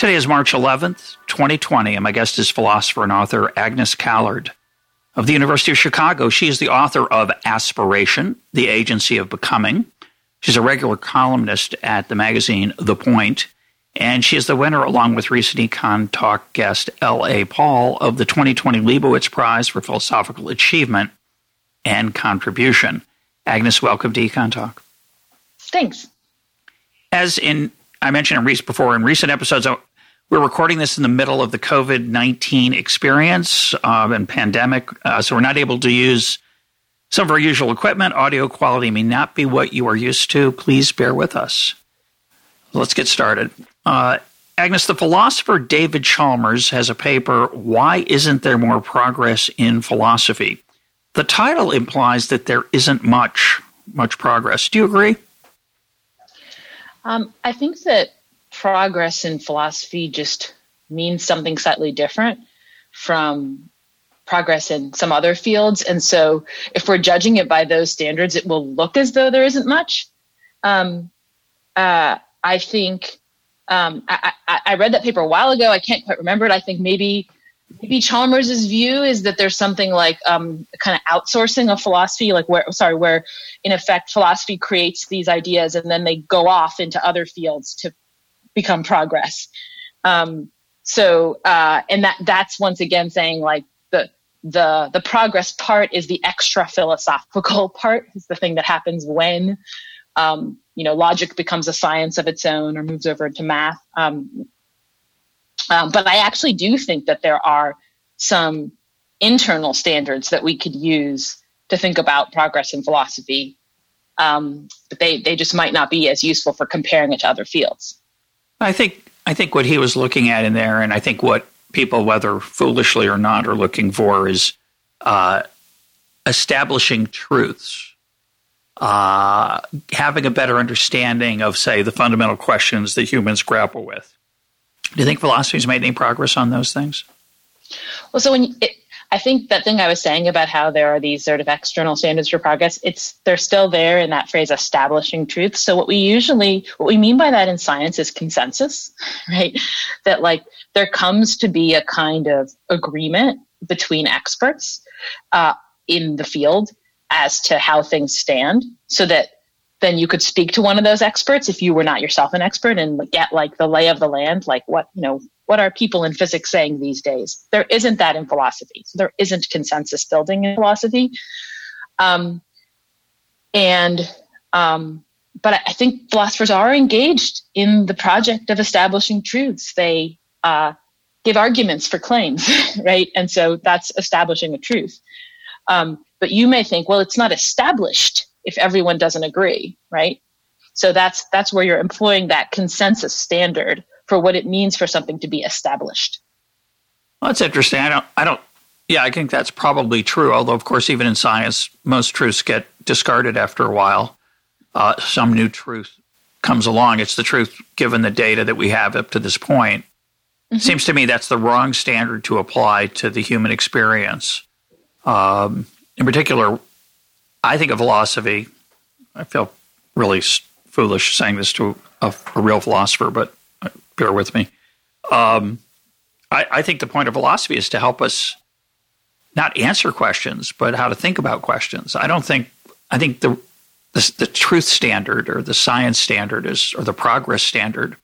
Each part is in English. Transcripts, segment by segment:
Today is March 11th, 2020, and my guest is philosopher and author Agnes Callard of the University of Chicago. She is the author of Aspiration, The Agency of Becoming. She's a regular columnist at the magazine The Point, and she is the winner, along with recent EconTalk guest L.A. Paul, of the 2020 Lebowitz Prize for Philosophical Achievement and Contribution. Agnes, welcome to EconTalk. Thanks. As in I mentioned in before in recent episodes, we're recording this in the middle of the COVID 19 experience um, and pandemic, uh, so we're not able to use some of our usual equipment. Audio quality may not be what you are used to. Please bear with us. Let's get started. Uh, Agnes, the philosopher David Chalmers has a paper, Why Isn't There More Progress in Philosophy? The title implies that there isn't much much progress. Do you agree? Um, I think that progress in philosophy just means something slightly different from progress in some other fields. And so if we're judging it by those standards, it will look as though there isn't much. Um, uh, I think um, I, I, I, read that paper a while ago. I can't quite remember it. I think maybe maybe Chalmers's view is that there's something like um, kind of outsourcing of philosophy, like where sorry, where in effect philosophy creates these ideas and then they go off into other fields to become progress. Um, so, uh, and that that's once again saying like the the the progress part is the extra philosophical part. Is the thing that happens when um, you know logic becomes a science of its own or moves over into math. Um, um, but I actually do think that there are some internal standards that we could use to think about progress in philosophy. Um, but they, they just might not be as useful for comparing it to other fields. I think I think what he was looking at in there, and I think what people, whether foolishly or not, are looking for is uh, establishing truths, uh, having a better understanding of, say, the fundamental questions that humans grapple with. Do you think philosophy's made any progress on those things? Well, so when it, I think that thing I was saying about how there are these sort of external standards for progress, it's they're still there in that phrase establishing truth. So what we usually what we mean by that in science is consensus, right? That like there comes to be a kind of agreement between experts uh, in the field as to how things stand so that then you could speak to one of those experts if you were not yourself an expert and get like the lay of the land like what you know what are people in physics saying these days? There isn't that in philosophy. So there isn't consensus building in philosophy. Um, and um, but I think philosophers are engaged in the project of establishing truths. They uh, give arguments for claims, right? And so that's establishing a truth. Um, but you may think, well, it's not established if everyone doesn't agree, right? So that's that's where you're employing that consensus standard for what it means for something to be established. Well, that's interesting. I don't, I don't, yeah, I think that's probably true. Although, of course, even in science, most truths get discarded after a while. Uh, some new truth comes along. It's the truth given the data that we have up to this point. Mm-hmm. Seems to me that's the wrong standard to apply to the human experience. Um, in particular, I think of philosophy. I feel really foolish saying this to a, a real philosopher, but bear with me. Um, I, I think the point of philosophy is to help us not answer questions, but how to think about questions. I don't think I think the the, the truth standard or the science standard is or the progress standard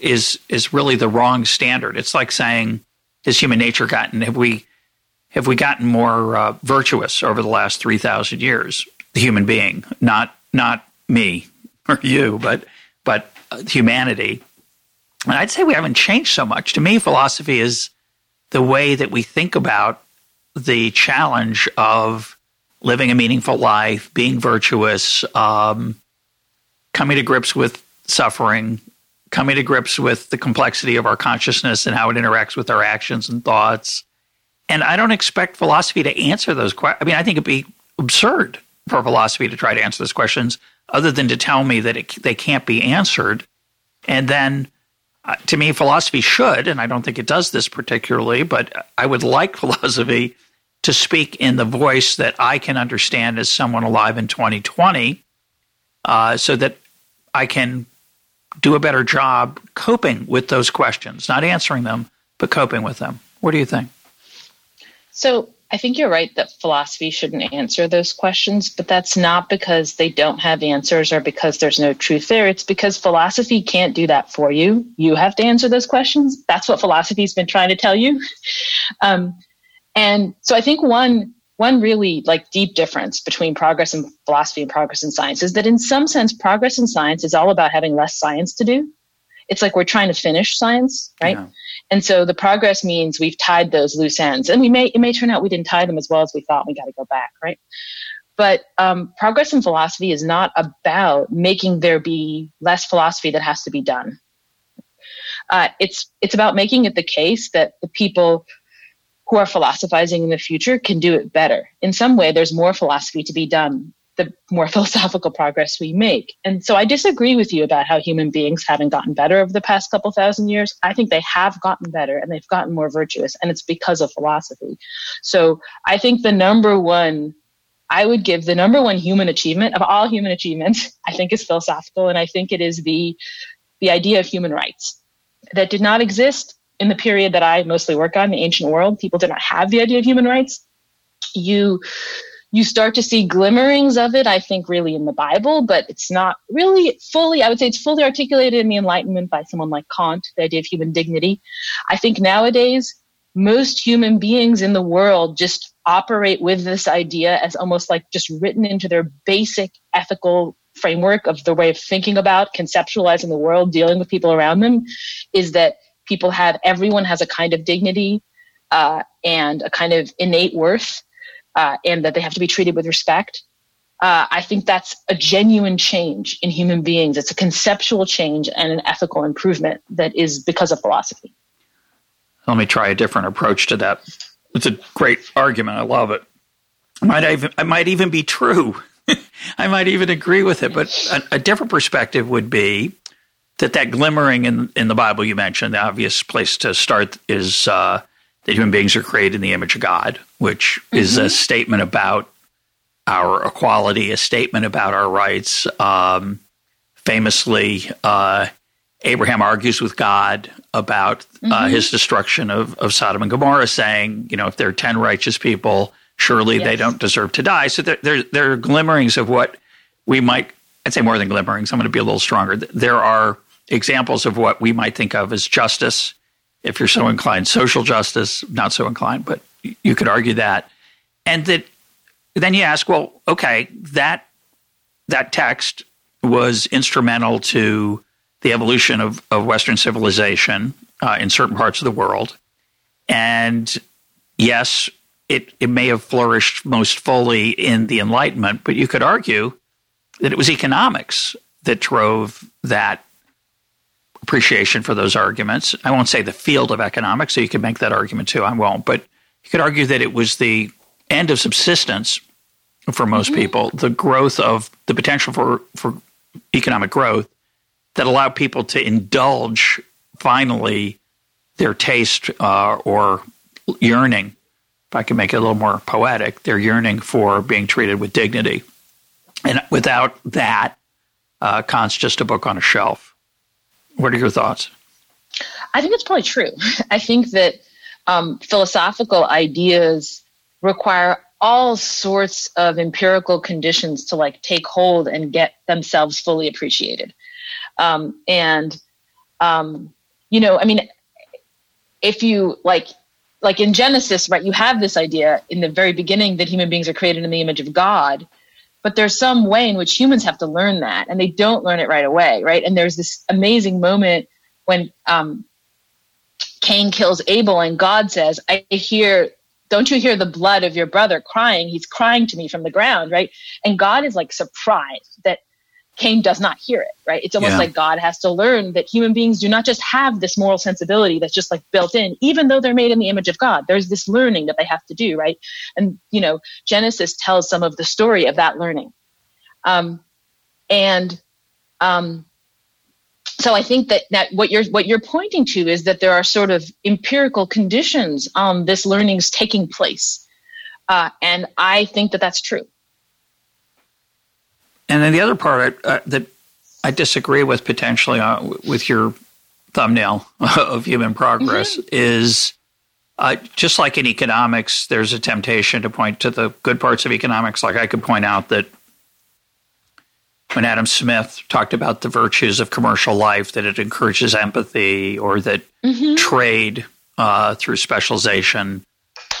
is is really the wrong standard. It's like saying has human nature gotten have we have we gotten more uh, virtuous over the last three thousand years? The human being, not not me or you, but but humanity. And I'd say we haven't changed so much. To me, philosophy is the way that we think about the challenge of living a meaningful life, being virtuous, um, coming to grips with suffering, coming to grips with the complexity of our consciousness and how it interacts with our actions and thoughts. And I don't expect philosophy to answer those questions. I mean, I think it'd be absurd for philosophy to try to answer those questions other than to tell me that it, they can't be answered. And then uh, to me, philosophy should, and I don't think it does this particularly, but I would like philosophy to speak in the voice that I can understand as someone alive in 2020 uh, so that I can do a better job coping with those questions, not answering them, but coping with them. What do you think? So I think you're right that philosophy shouldn't answer those questions, but that's not because they don't have answers or because there's no truth there. It's because philosophy can't do that for you. You have to answer those questions. That's what philosophy's been trying to tell you. Um, and so I think one one really like deep difference between progress in philosophy and progress in science is that in some sense progress in science is all about having less science to do it's like we're trying to finish science right yeah. And so the progress means we've tied those loose ends. And we may it may turn out we didn't tie them as well as we thought. We got to go back right? But um, progress in philosophy is not about making there be less philosophy that has to be done. Uh, it's it's about making it the case that the people who are philosophizing in the future can do it better. In some way, there's more philosophy to be done the more philosophical progress we make. And so I disagree with you about how human beings haven't gotten better over the past couple thousand years. I think they have gotten better and they've gotten more virtuous, and it's because of philosophy. So I think the number one, I would give the number one human achievement of all human achievements, I think is philosophical, and I think it is the the idea of human rights that did not exist in the period that I mostly work on, the ancient world, people did not have the idea of human rights. You you start to see glimmerings of it, I think, really in the Bible, but it's not really fully, I would say it's fully articulated in the Enlightenment by someone like Kant, the idea of human dignity. I think nowadays, most human beings in the world just operate with this idea as almost like just written into their basic ethical framework of the way of thinking about conceptualizing the world, dealing with people around them, is that people have everyone has a kind of dignity uh, and a kind of innate worth uh, and that they have to be treated with respect. Uh, i think that's a genuine change in human beings. It's a conceptual change and an ethical improvement that is because of philosophy. Let me try a different approach to that. It's a great argument. I love it. It might even, might even be true. I might even agree with it but a, a different perspective would be that that glimmering in in the Bible you mentioned, the obvious place to start is uh, that human beings are created in the image of God, which mm-hmm. is a mm-hmm. statement about our equality, a statement about our rights. Um, famously, uh, Abraham argues with God about uh, mm-hmm. his destruction of, of Sodom and Gomorrah, saying, you know, if there are 10 righteous people, surely yes. they don't deserve to die. So there, there, there are glimmerings of what we might, I'd say more than glimmerings, I'm going to be a little stronger. There are examples of what we might think of as justice, if you're so inclined, social justice, not so inclined, but you could argue that. And that then you ask, well, okay, that that text was instrumental to the evolution of, of Western civilization uh, in certain parts of the world. And yes, it, it may have flourished most fully in the Enlightenment, but you could argue that it was economics that drove that appreciation for those arguments. I won't say the field of economics, so you can make that argument too. I won't, but you could argue that it was the end of subsistence for most mm-hmm. people, the growth of the potential for, for economic growth that allowed people to indulge finally their taste uh, or yearning, if I can make it a little more poetic, their yearning for being treated with dignity. And without that, uh, Kant's just a book on a shelf. What are your thoughts? I think it's probably true. I think that um, philosophical ideas require all sorts of empirical conditions to like take hold and get themselves fully appreciated. Um, and um, you know, I mean, if you like, like in Genesis, right? You have this idea in the very beginning that human beings are created in the image of God, but there's some way in which humans have to learn that and they don't learn it right away right? And there's this amazing moment when um, cain kills abel and god says i hear don't you hear the blood of your brother crying? He's crying to me from the ground right? And god is like surprised that Cain does not hear it, right? It's almost Yeah. like God has to learn that human beings do not just have this moral sensibility that's just like built in, even though they're made in the image of God. There's this learning that they have to do, right? And, you know, Genesis tells some of the story of that learning. Um, and um, so I think that, that what you're what you're pointing to is that there are sort of empirical conditions on this learning's taking place, uh, and I think that that's true. And then the other part uh, that I disagree with potentially uh, with your thumbnail of human progress is uh, just like in economics, there's a temptation to point to the good parts of economics. Like I could point out that when Adam Smith talked about the virtues of commercial life, that it encourages empathy or that trade uh, through specialization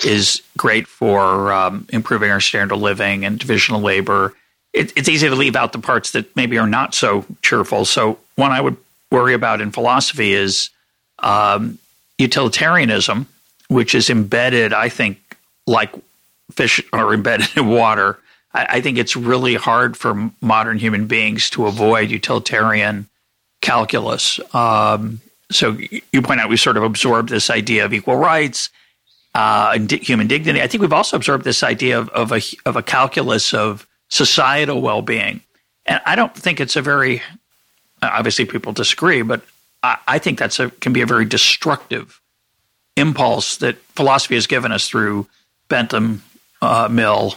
is great for um, improving our standard of living and division of labor. It, it's easy to leave out the parts that maybe are not so cheerful. So, one I would worry about in philosophy is um, utilitarianism, which is embedded, I think, like fish are embedded in water. I, I think it's really hard for modern human beings to avoid utilitarian calculus. Um, so, you point out we sort of absorbed this idea of equal rights uh, and di- human dignity. I think we've also absorbed this idea of, of a of a calculus of societal well being, and I don't think it's a very obviously people disagree, but I, I think that's a can be a very destructive impulse that philosophy has given us through Bentham, uh, Mill,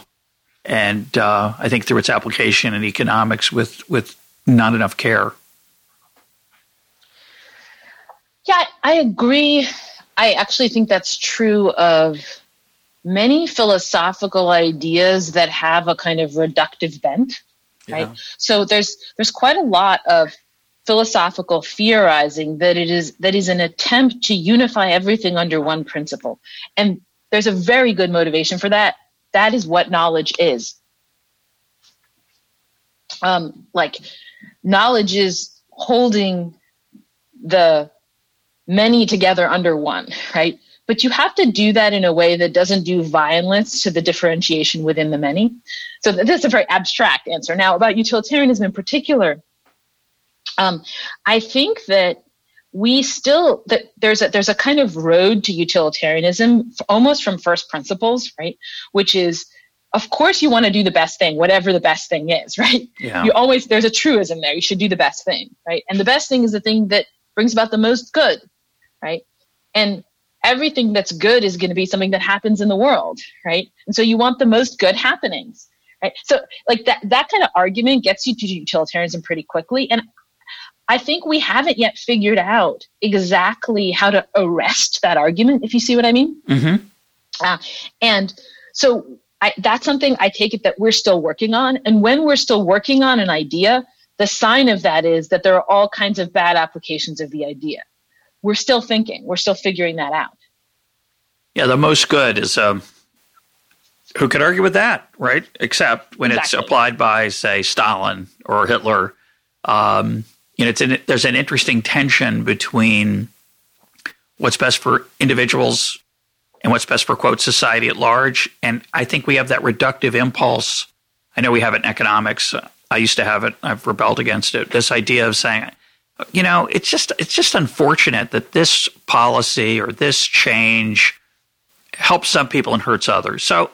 and uh, I think through its application in economics with with not enough care. Yeah, I agree. I actually think that's true of many philosophical ideas that have a kind of reductive bent, right? So there's there's quite a lot of philosophical theorizing that it is that is an attempt to unify everything under one principle. And there's a very good motivation for that. That is what knowledge is. Um, like knowledge is holding the many together under one, right? But you have to do that in a way that doesn't do violence to the differentiation within the many. So th- this is a very abstract answer. Now, about utilitarianism in particular, um, I think that we still that there's a there's a kind of road to utilitarianism almost from first principles, right? Which is of course you want to do the best thing, whatever the best thing is, right? Yeah. You always there's a truism there. You should do the best thing, right? And the best thing is the thing that brings about the most good, right? And everything that's good is going to be something that happens in the world, right? And so you want the most good happenings, right? So like that that kind of argument gets you to utilitarianism pretty quickly, and I think we haven't yet figured out exactly how to arrest that argument, if you see what I mean. Mm-hmm. Uh, and so I, that's something I take it that we're still working on. And when we're still working on an idea, the sign of that is that there are all kinds of bad applications of the idea. We're still thinking, we're still figuring that out. Yeah, the most good is um, who could argue with that, right? Except when it's applied by, say, Stalin or Hitler. Um, you know, it's an, there's an interesting tension between what's best for individuals and what's best for quote society at large. And I think we have that reductive impulse. I know we have it in economics. I used to have it. I've rebelled against it. This idea of saying, you know, it's just it's just unfortunate that this policy or this change helps some people and hurts others. So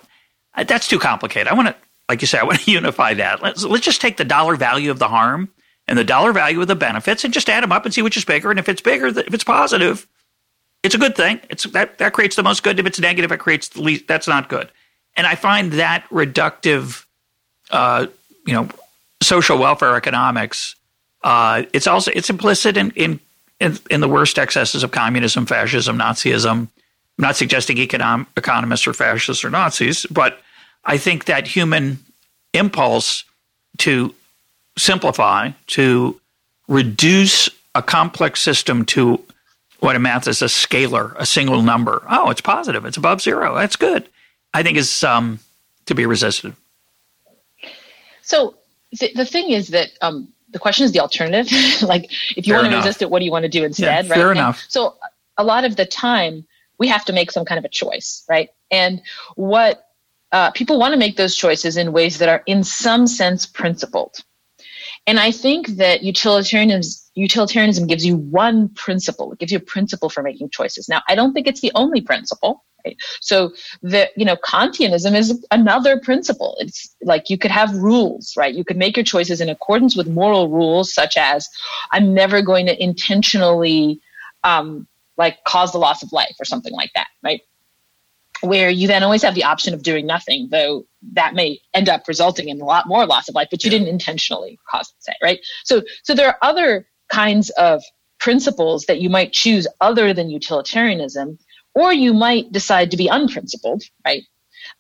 uh, that's too complicated. I want to, like you say, I want to unify that. Let's let's just take the dollar value of the harm and the dollar value of the benefits and just add them up and see which is bigger. And if it's bigger, if it's positive, it's a good thing. It's that that creates the most good. If it's negative, it creates the least. That's not good. And I find that reductive, uh, you know, social welfare economics. Uh, it's also it's implicit in, in in in the worst excesses of communism, fascism, Nazism. I'm not suggesting econom- economists are fascists or Nazis, but I think that human impulse to simplify, to reduce a complex system to what in math is a scalar, a single number. Oh, it's positive. It's above zero. That's good. I think is um, to be resisted. So the, the thing is that um, the question is the alternative. like, if you Fair want to resist it, what do you want to do instead? Yeah, right? fair And enough. so a lot of the time, we have to make some kind of a choice, right? And what uh, people want to make those choices in ways that are, in some sense, principled. And I think that utilitarianism, utilitarianism gives you one principle. It gives you a principle for making choices. Now, I don't think it's the only principle. Right? So the you know Kantianism is another principle. It's like you could have rules, right? You could make your choices in accordance with moral rules, such as I'm never going to intentionally um, like cause the loss of life or something like that, right? Where you then always have the option of doing nothing, though that may end up resulting in a lot more loss of life, but you didn't intentionally cause it, right? So, so there are other kinds of principles that you might choose other than utilitarianism or you might decide to be unprincipled, right?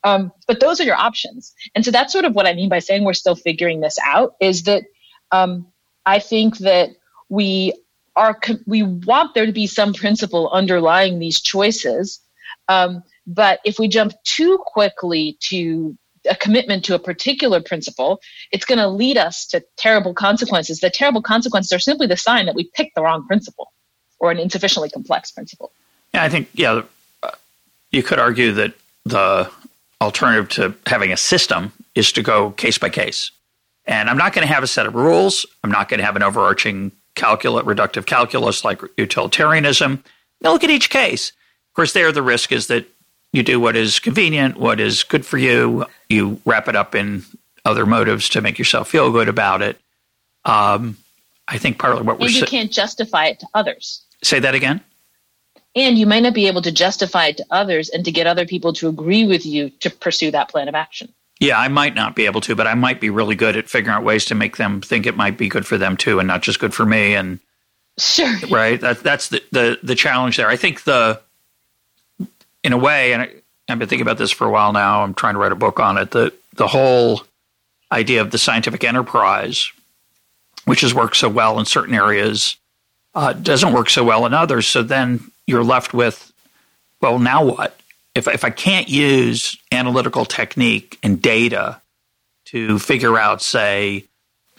Um, but those are your options. And so that's sort of what I mean by saying we're still figuring this out is that um, I think that we are, we want there to be some principle underlying these choices. Um, but if we jump too quickly to a commitment to a particular principle, it's going to lead us to terrible consequences. The terrible consequences are simply the sign that we picked the wrong principle or an insufficiently complex principle. Yeah, I think yeah, you could argue that the alternative to having a system is to go case by case. And I'm not going to have a set of rules. I'm not going to have an overarching calculus, reductive calculus like utilitarianism. Now look at each case. Of course, there the risk is that you do what is convenient, what is good for you. You wrap it up in other motives to make yourself feel good about it. Um, I think partly what we're and you can't justify it to others. Say that again. And you might not be able to justify it to others and to get other people to agree with you to pursue that plan of action. Yeah, I might not be able to, but I might be really good at figuring out ways to make them think it might be good for them too, and not just good for me. And sure, right. That, that's the, the the challenge there. I think the in a way, and I, I've been thinking about this for a while now. I'm trying to write a book on it. The the whole idea of the scientific enterprise, which has worked so well in certain areas, uh, doesn't work so well in others. So then you're left with, well, now what? If, if I can't use analytical technique and data to figure out, say,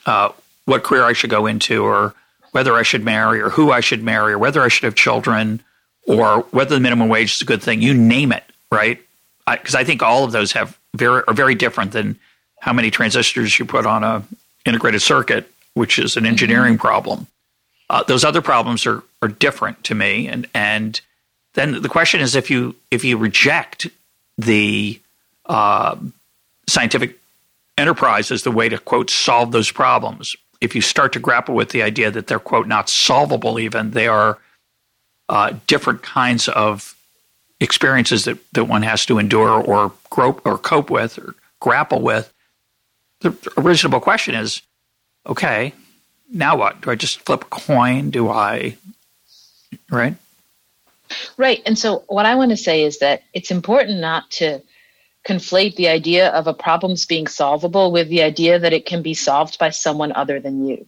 uh, what career I should go into, or whether I should marry, or who I should marry, or whether I should have children, or whether the minimum wage is a good thing, you name it, right? Because I, I, think all of those have very are very different than how many transistors you put on a integrated circuit, which is an engineering mm-hmm. problem. Uh, those other problems are are different to me, and and then the question is if you if you reject the uh, scientific enterprise as the way to quote solve those problems, if you start to grapple with the idea that they're quote not solvable, even they are uh, different kinds of experiences that, that one has to endure or grope or cope with or grapple with. The reasonable question is, okay, now what? Do I just flip a coin? Do I, right? Right. And so, what I want to say is that it's important not to conflate the idea of a problem's being solvable with the idea that it can be solved by someone other than you.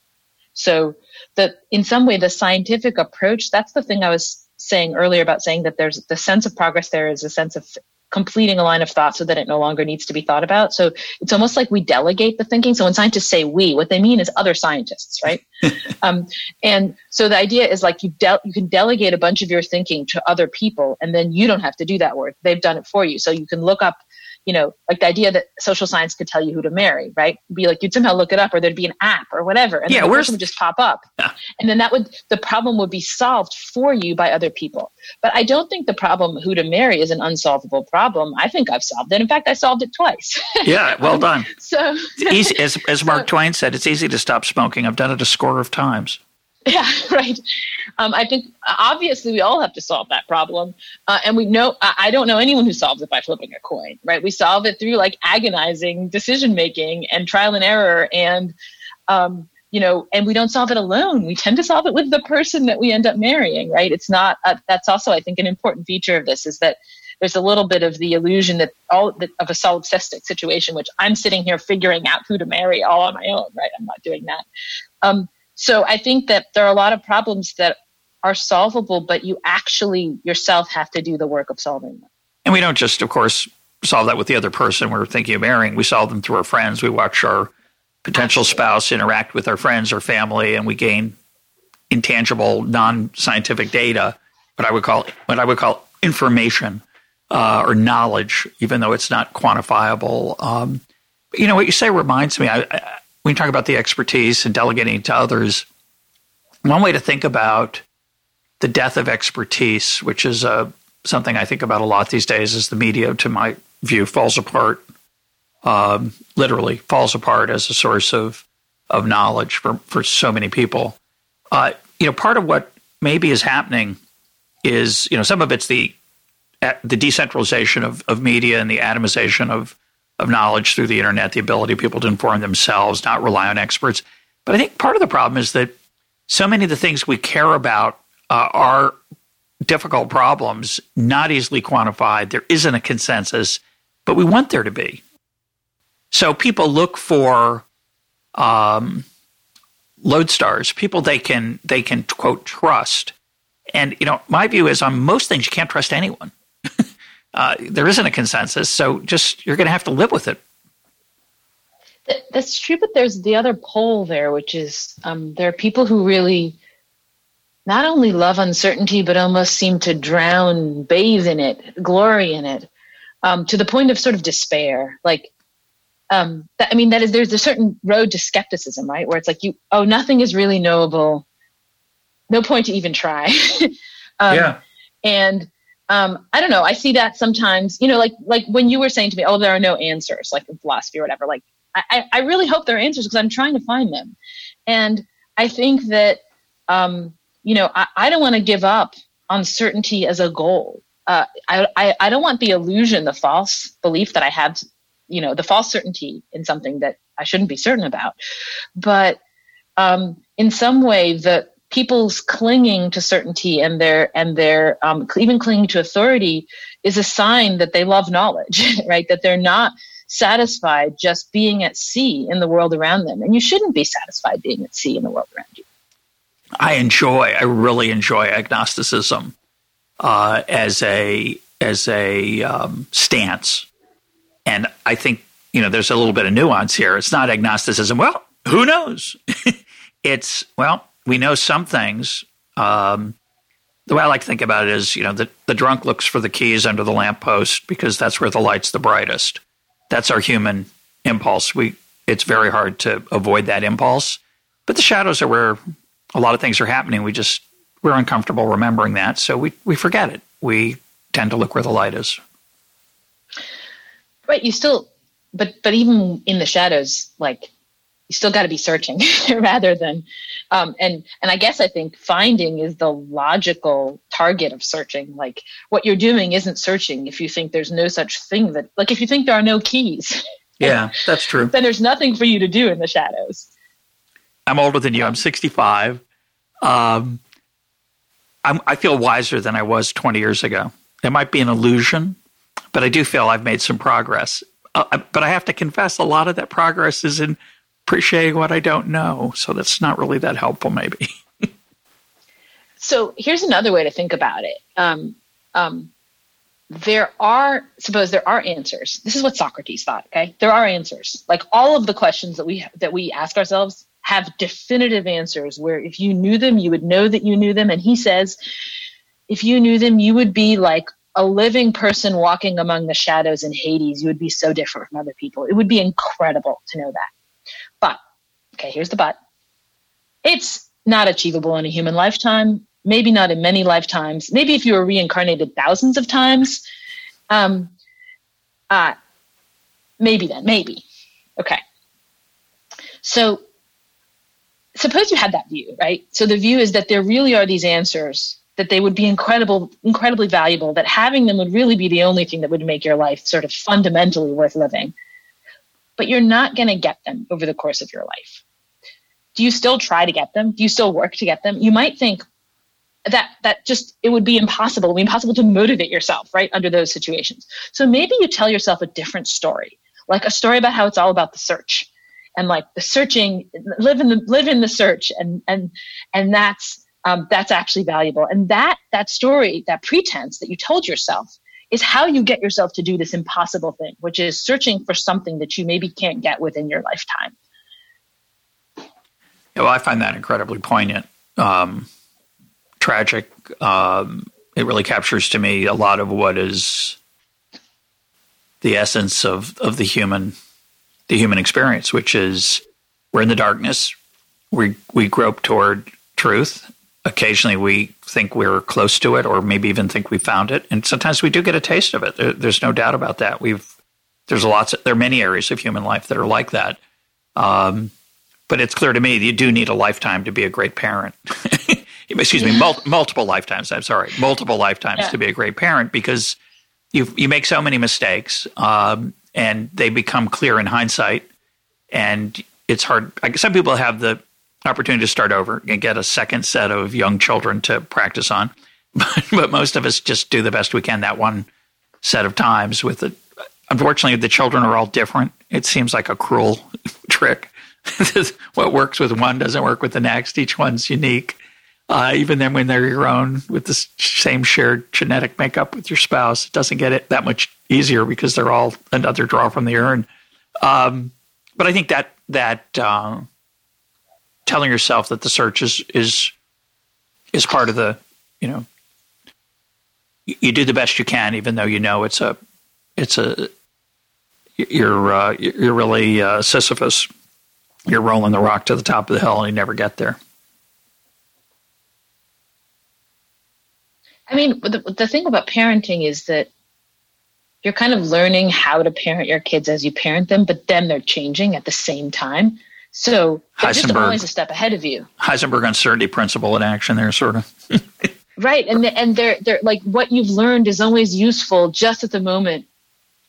So, that in some way, the scientific approach, that's the thing I was saying earlier about saying that there's the sense of progress there is a sense of completing a line of thought so that it no longer needs to be thought about. So it's almost like we delegate the thinking. So when scientists say we, what they mean is other scientists, right? um, and so the idea is like you de- you can delegate a bunch of your thinking to other people, and then you don't have to do that work. They've done it for you. So you can look up you know, like the idea that social science could tell you who to marry, right? Be like you'd somehow look it up, or there'd be an app or whatever, and yeah, the person would just pop up, yeah. and then that would the problem would be solved for you by other people. But I don't think the problem who to marry is an unsolvable problem. I think I've solved it. In fact, I solved it twice. Yeah, well um, done. so easy, as as Mark so, Twain said, it's easy to stop smoking. I've done it a score of times. Yeah, right. Um, I think obviously we all have to solve that problem, uh, and we know I don't know anyone who solves it by flipping a coin. Right? We solve it through like agonizing decision making and trial and error, and um, you know, and we don't solve it alone. We tend to solve it with the person that we end up marrying. Right? It's not. Uh, that's also I think an important feature of this is that there's a little bit of the illusion that all of a solipsistic situation, which I'm sitting here figuring out who to marry all on my own. Right? I'm not doing that. Um, so I think that there are a lot of problems that are solvable, but you actually yourself have to do the work of solving them. And we don't just, of course, solve that with the other person we're thinking of marrying. We solve them through our friends. We watch our potential Absolutely. spouse interact with our friends or family, and we gain intangible, non-scientific data. What I would call what I would call information uh, or knowledge, even though it's not quantifiable. Um, you know what you say reminds me. I, when you talk about the expertise and delegating to others, one way to think about the death of expertise, which is uh, something I think about a lot these days, is the media, to my view, falls apart. Um, literally falls apart as a source of of knowledge for for so many people. Uh, you know, part of what maybe is happening is you know some of it's the the decentralization of, of media and the atomization of of knowledge through the internet, the ability of people to inform themselves, not rely on experts. But I think part of the problem is that so many of the things we care about uh, are difficult problems, not easily quantified. There isn't a consensus, but we want there to be. So people look for um, lodestars, people they can they can quote trust. And you know, my view is on most things you can't trust anyone. Uh, there isn't a consensus, so just you're going to have to live with it. That's true, but there's the other pole there, which is um, there are people who really not only love uncertainty, but almost seem to drown, bathe in it, glory in it, um, to the point of sort of despair. Like, um, that, I mean, that is there's a certain road to skepticism, right? Where it's like you, oh, nothing is really knowable. No point to even try. um, yeah. And um, I don't know. I see that sometimes. You know, like like when you were saying to me, "Oh, there are no answers," like in philosophy or whatever. Like, I, I really hope there are answers because I'm trying to find them. And I think that um, you know, I, I don't want to give up on certainty as a goal. Uh, I, I, I don't want the illusion, the false belief that I have, you know, the false certainty in something that I shouldn't be certain about. But um, in some way, the people's clinging to certainty and their and their um, even clinging to authority is a sign that they love knowledge, right? That they're not satisfied just being at sea in the world around them, and you shouldn't be satisfied being at sea in the world around you. I enjoy, I really enjoy agnosticism uh, as a as a um, stance, and I think you know there's a little bit of nuance here. It's not agnosticism. Well, who knows? it's well, we know some things. Um, the way I like to think about it is, you know, the, the drunk looks for the keys under the lamppost because that's where the light's the brightest. That's our human impulse. We it's very hard to avoid that impulse, but the shadows are where a lot of things are happening. We just we're uncomfortable remembering that, so we we forget it. We tend to look where the light is. Right. You still, but but even in the shadows, like you still got to be searching rather than, um, and and I guess I think finding is the logical target of searching. Like what you're doing isn't searching if you think there's no such thing that, like if you think there are no keys. Yeah, that's true. then there's nothing for you to do in the shadows. I'm older than you. I'm 65. Um, I'm, I feel wiser than I was 20 years ago. It might be an illusion, but I do feel I've made some progress. Uh, but I have to confess, a lot of that progress is in appreciating what I don't know. So that's not really that helpful, maybe. so here's another way to think about it. Um, um, there are suppose there are answers. This is what Socrates thought. Okay, there are answers. Like all of the questions that we that we ask ourselves have definitive answers where if you knew them, you would know that you knew them. And he says, if you knew them, you would be like a living person walking among the shadows in Hades. You would be so different from other people. It would be incredible to know that. Okay, here's the but. It's not achievable in a human lifetime, maybe not in many lifetimes. Maybe if you were reincarnated thousands of times, um, uh, maybe then, maybe. Okay. So suppose you had that view, right? So the view is that there really are these answers that they would be incredible, incredibly valuable, that having them would really be the only thing that would make your life sort of fundamentally worth living. But you're not going to get them over the course of your life. Do you still try to get them? Do you still work to get them? You might think that that just it would be impossible, it would be impossible to motivate yourself, right, under those situations. So maybe you tell yourself a different story, like a story about how it's all about the search and like the searching live in the live in the search and and and that's um, that's actually valuable and that that story that pretense that you told yourself is how you get yourself to do this impossible thing which is searching for something that you maybe can't get within your lifetime well i find that incredibly poignant um, tragic um, it really captures to me a lot of what is the essence of, of the human the human experience, which is we're in the darkness. We we grope toward truth. Occasionally, we think we're close to it, or maybe even think we found it. And sometimes we do get a taste of it. There, there's no doubt about that. We've there's lots. Of, there are many areas of human life that are like that. Um, but it's clear to me that you do need a lifetime to be a great parent. Excuse me, mul- multiple lifetimes. I'm sorry, multiple lifetimes yeah. to be a great parent because you you make so many mistakes, um, and they become clear in hindsight. And it's hard. Some people have the opportunity to start over and get a second set of young children to practice on, but, but most of us just do the best we can that one set of times. With the unfortunately, the children are all different. It seems like a cruel trick. what works with one doesn't work with the next. Each one's unique. Uh, even then, when they're your own with the same shared genetic makeup with your spouse, it doesn't get it that much easier because they're all another draw from the urn. Um, but I think that that uh, telling yourself that the search is is is part of the you know you do the best you can, even though you know it's a it's a you're uh, you're really uh, Sisyphus you're rolling the rock to the top of the hill and you never get there. I mean, the, the thing about parenting is that you're kind of learning how to parent your kids as you parent them, but then they're changing at the same time. So they're just always a step ahead of you. Heisenberg uncertainty principle in action there, sort of. right, and and they're they're like what you've learned is always useful just at the moment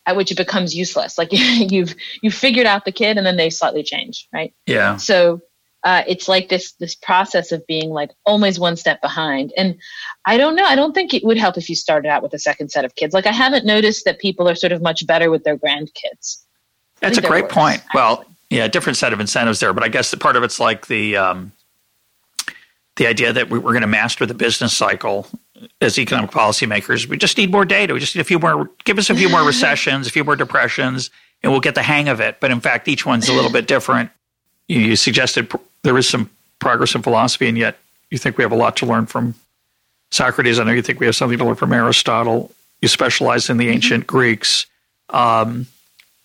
at which it becomes useless. Like you've you've figured out the kid, and then they slightly change, right? Yeah. So uh, it's like this this process of being like always one step behind. And I don't know. I don't think it would help if you started out with a second set of kids. Like I haven't noticed that people are sort of much better with their grandkids. That's a great worse, point. Actually. Well, yeah, different set of incentives there, but I guess the part of it's like the um, the idea that we, we're going to master the business cycle as economic policymakers, we just need more data. We just need a few more, give us a few more recessions, a few more depressions, and we'll get the hang of it. But in fact, each one's a little bit different. You, you suggested there is some progress in philosophy, and yet you think we have a lot to learn from Socrates. I know you think we have something to learn from Aristotle. You specialize in the ancient mm-hmm. Greeks. Um,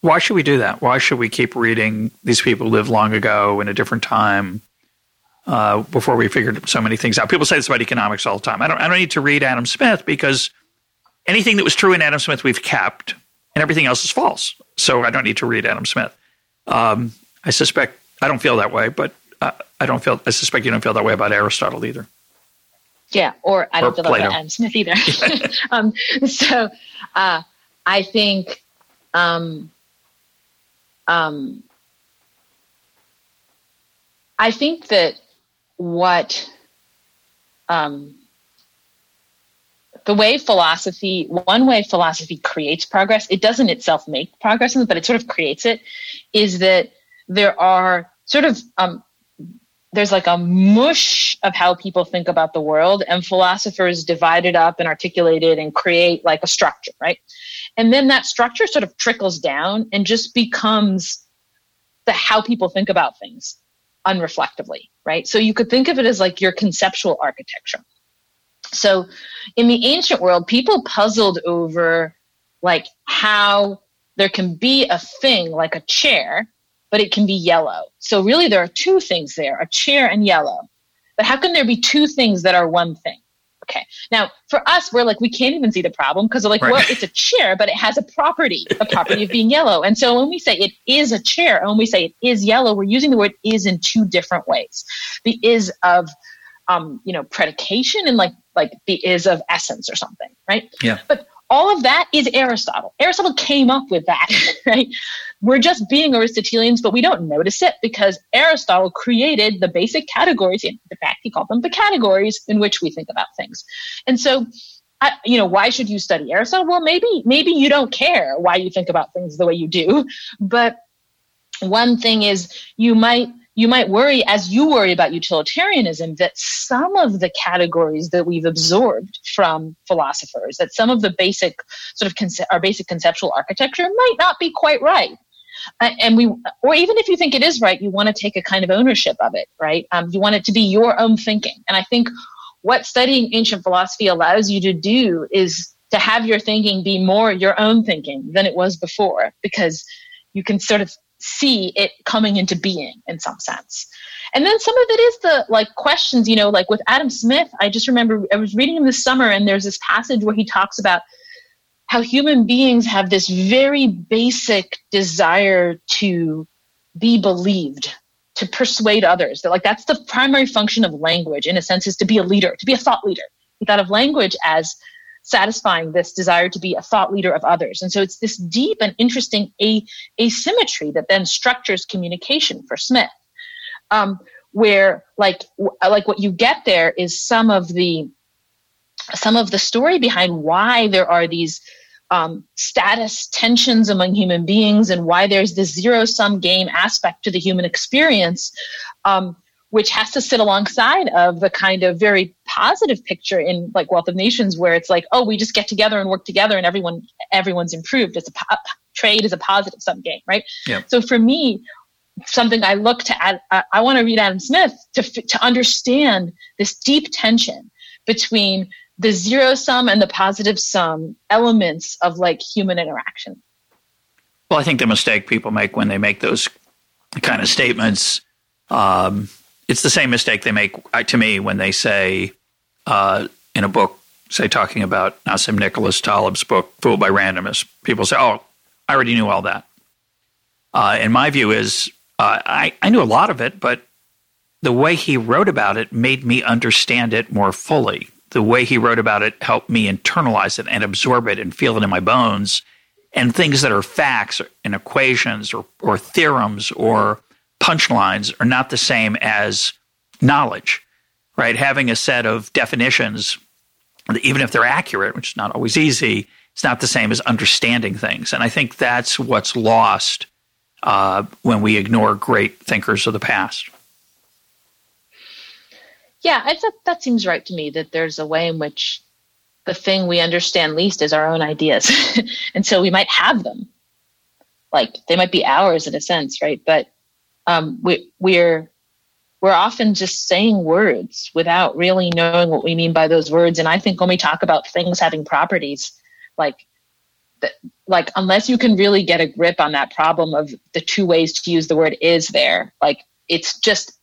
why should we do that? Why should we keep reading these people who lived long ago in a different time? Uh, before we figured so many things out. People say this about economics all the time. I don't, I don't need to read Adam Smith because anything that was true in Adam Smith we've kept, and everything else is false. So I don't need to read Adam Smith. Um, I suspect I don't feel that way, but uh, I don't feel. I suspect you don't feel that way about Aristotle either. Yeah, or I don't or feel Plato. that way about Adam Smith either. um, so uh, I think. Um, um, I think that what um, the way philosophy, one way philosophy creates progress, it doesn't itself make progress, but it sort of creates it, is that there are sort of, um, there's like a mush of how people think about the world, and philosophers divide it up and articulate it and create like a structure, right? And then that structure sort of trickles down and just becomes the how people think about things unreflectively, right? So you could think of it as like your conceptual architecture. So in the ancient world, people puzzled over like how there can be a thing like a chair, but it can be yellow. So really there are two things there, a chair and yellow. But how can there be two things that are one thing? Okay. Now, for us, we're like, we can't even see the problem because we're like, right. well, it's a chair, but it has a property, a property of being yellow. And so when we say it is a chair, and when we say it is yellow, we're using the word is in two different ways. The is of, um, you know, predication and like, like the is of essence or something, right? Yeah. But all of that is Aristotle. Aristotle came up with that, right? We're just being Aristotelians, but we don't notice it because Aristotle created the basic categories. In fact, he called them the categories in which we think about things. And so, I, you know, why should you study Aristotle? Well, maybe, maybe you don't care why you think about things the way you do, but one thing is you might you might worry as you worry about utilitarianism that some of the categories that we've absorbed from philosophers that some of the basic sort of conce- our basic conceptual architecture might not be quite right. Uh, and we or even if you think it is right you want to take a kind of ownership of it right? Um, you want it to be your own thinking. And i think what studying ancient philosophy allows you to do is to have your thinking be more your own thinking than it was before because you can sort of see it coming into being in some sense. And then some of it is the like questions, you know, like with Adam Smith, I just remember I was reading him this summer and there's this passage where he talks about how human beings have this very basic desire to be believed, to persuade others. That like that's the primary function of language in a sense is to be a leader, to be a thought leader. He thought of language as satisfying this desire to be a thought leader of others. And so it's this deep and interesting a- asymmetry that then structures communication for Smith. Um, where like like what you get there is some of the some of the story behind why there are these um, status tensions among human beings and why there's this zero sum game aspect to the human experience um, which has to sit alongside of the kind of very positive picture in like wealth of nations where it's like oh we just get together and work together and everyone everyone's improved. It's a po- trade is a positive sum game right? Yeah. so for me something i look to add i, I want to read adam smith to, to understand this deep tension between the zero sum and the positive sum elements of like human interaction. Well i think the mistake people make when they make those kind of statements um, it's the same mistake they make to me when they say uh, in a book, say talking about Nassim Nicholas Taleb's book, Fooled by Randomness. People say, "Oh, I already knew all that." Uh, and my view is, uh, I I knew a lot of it, but the way he wrote about it made me understand it more fully. The way he wrote about it helped me internalize it and absorb it and feel it in my bones. And things that are facts and equations or, or theorems or punchlines are not the same as knowledge, right? Having a set of definitions, even if they're accurate, which is not always easy, it's not the same as understanding things. And I think that's what's lost uh, when we ignore great thinkers of the past. Yeah, I thought that seems right to me that there's a way in which the thing we understand least is our own ideas. and so we might have them. Like they might be ours in a sense, right? But um, we, we're we're often just saying words without really knowing what we mean by those words. And I think when we talk about things having properties, like like unless you can really get a grip on that problem of the two ways to use the word is there, like it's just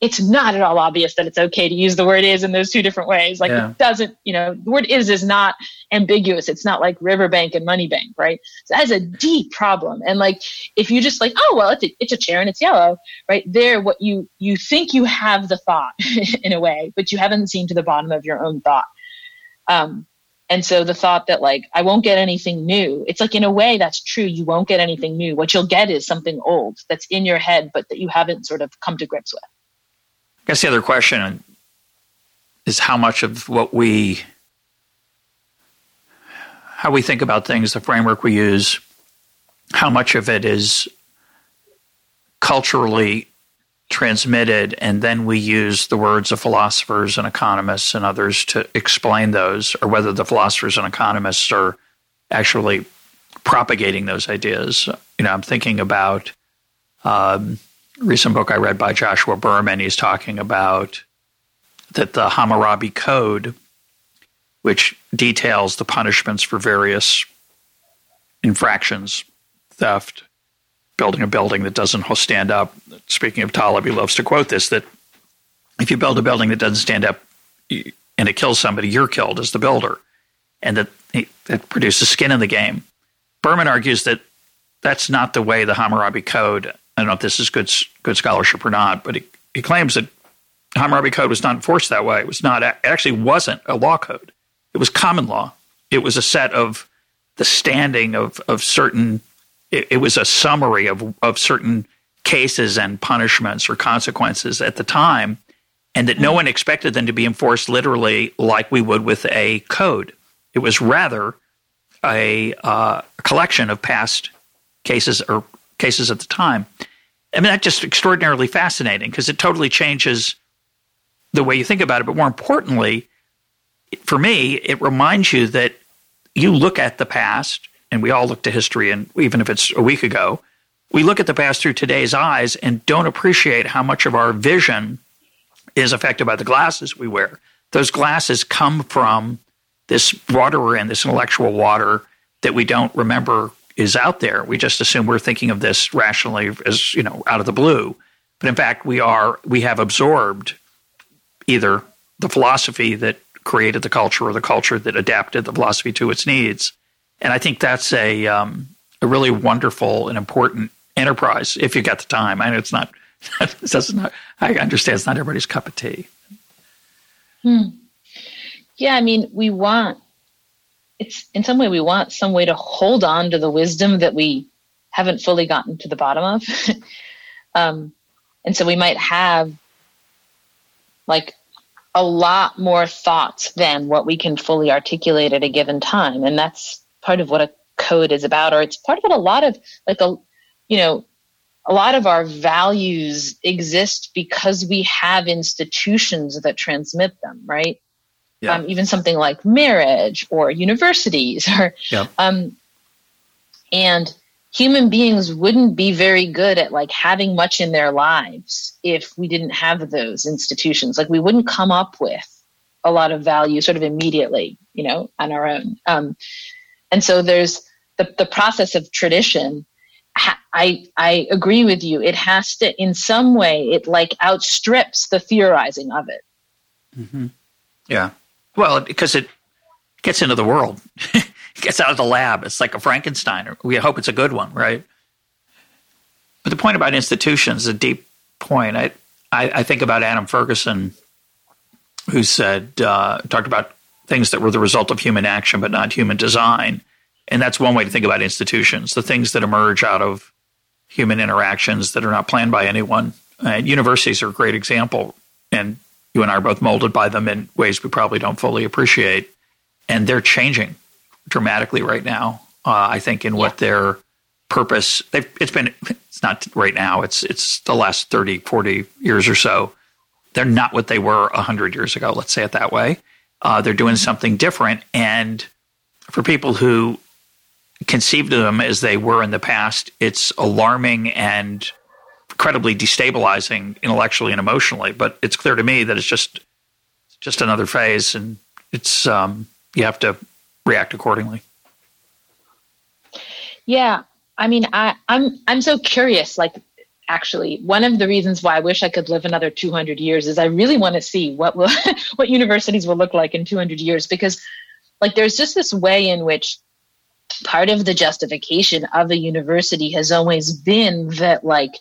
it's not at all obvious that it's okay to use the word is in those two different ways. Like yeah. it doesn't, you know, the word is is not ambiguous. It's not like riverbank and money bank, right? So that is a deep problem. And like if you just like, oh well, it's a, it's a chair and it's yellow, right? There, what you you think you have the thought in a way, but you haven't seen to the bottom of your own thought. Um, and so the thought that like I won't get anything new, it's like in a way that's true. You won't get anything new. What you'll get is something old that's in your head, but that you haven't sort of come to grips with. Guess the other question is how much of what we how we think about things, the framework we use, how much of it is culturally transmitted, and then we use the words of philosophers and economists and others to explain those, or whether the philosophers and economists are actually propagating those ideas. You know, I'm thinking about um, recent book I read by Joshua Berman, he's talking about that the Hammurabi Code, which details the punishments for various infractions, theft, building a building that doesn't stand up. Speaking of he loves to quote this that if you build a building that doesn't stand up and it kills somebody, you're killed as the builder, and that it produces skin in the game. Berman argues that that's not the way the Hammurabi Code I don't know if this is good good scholarship or not, but he, he claims that Hammurabi Code was not enforced that way. It was not. It actually wasn't a law code. It was common law. It was a set of the standing of of certain. It, it was a summary of of certain cases and punishments or consequences at the time, and that no one expected them to be enforced literally like we would with a code. It was rather a, uh, a collection of past cases or cases at the time. I mean, that's just extraordinarily fascinating because it totally changes the way you think about it. But more importantly, for me, it reminds you that you look at the past, and we all look to history, and even if it's a week ago, we look at the past through today's eyes and don't appreciate how much of our vision is affected by the glasses we wear. Those glasses come from this water we're in, this intellectual water that we don't remember is out there. We just assume we're thinking of this rationally as, you know, out of the blue. But in fact, we are we have absorbed either the philosophy that created the culture or the culture that adapted the philosophy to its needs. And I think that's a um, a really wonderful and important enterprise if you've got the time. I know it's not. It's not I understand it's not everybody's cup of tea. Hmm. Yeah, I mean, we want it's in some way we want some way to hold on to the wisdom that we haven't fully gotten to the bottom of. um, and so we might have like a lot more thoughts than what we can fully articulate at a given time. And that's part of what a code is about, or it's part of what a lot of like a, you know, a lot of our values exist because we have institutions that transmit them, right? Yeah. Um, even something like marriage or universities or yeah. um, and human beings wouldn't be very good at like having much in their lives if we didn't have those institutions like we wouldn't come up with a lot of value sort of immediately you know on our own um, and so there's the, the process of tradition I I agree with you. It has to, in some way, it like outstrips the theorizing of it. Mm-hmm. Yeah, well, because it gets into the world. gets out of the lab. It's like a Frankenstein. We hope it's a good one, right? But the point about institutions is a deep point. I, I, I think about Adam Ferguson, who said, uh, talked about things that were the result of human action, but not human design. And that's one way to think about institutions, the things that emerge out of human interactions that are not planned by anyone. And universities are a great example. And you and I are both molded by them in ways we probably don't fully appreciate. And they're changing dramatically right now. Uh, I think in what their purpose they've it's been it's not right now it's it's the last 30 40 years or so they're not what they were 100 years ago let's say it that way uh, they're doing something different and for people who conceived of them as they were in the past it's alarming and incredibly destabilizing intellectually and emotionally but it's clear to me that it's just just another phase and it's um, you have to react accordingly. Yeah, I mean, I, I'm I'm so curious. Like, actually, one of the reasons why I wish I could live another 200 years is I really want to see what will what universities will look like in 200 years because, like, there's just this way in which part of the justification of a university has always been that, like,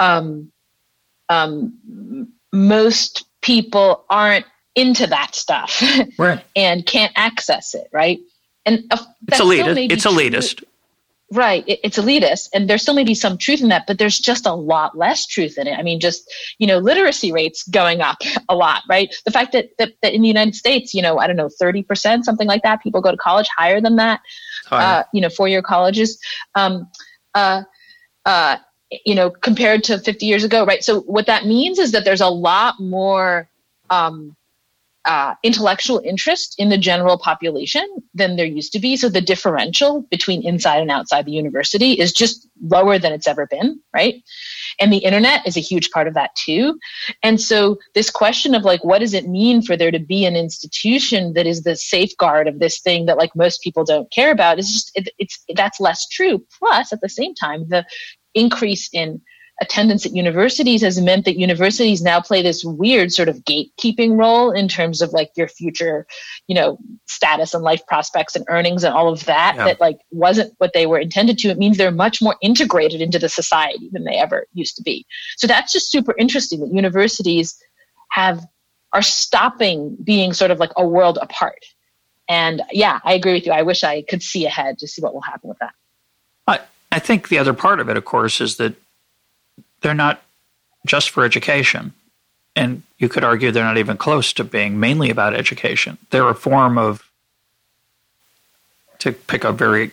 um, um, most people aren't into that stuff right. and can't access it, right? And uh, it's elitist. It's elitist. True. Right. It, it's elitist. And there still may be some truth in that, but there's just a lot less truth in it. I mean, just, you know, literacy rates going up a lot, right? The fact that, that, that in the United States, you know, I don't know, 30%, something like that, people go to college higher than that, uh, you know, four year colleges. Um, uh, uh, you know, compared to 50 years ago, right? So what that means is that there's a lot more um, uh, intellectual interest in the general population than there used to be. So the differential between inside and outside the university is just lower than it's ever been, right? And the internet is a huge part of that too. And so this question of like, what does it mean for there to be an institution that is the safeguard of this thing that like most people don't care about is just, it, it's, that's less true. Plus at the same time, the increase in attendance at universities has meant that universities now play this weird sort of gatekeeping role in terms of like your future, you know, status and life prospects and earnings and all of that, yeah. that like wasn't what they were intended to. It means they're much more integrated into the society than they ever used to be. So that's just super interesting that universities have are stopping being sort of like a world apart. And yeah, I agree with you. I wish I could see ahead to see what will happen with that. I, think the other part of it, of course, is that they're not just for education. And you could argue they're not even close to being mainly about education. They're a form of, to pick a very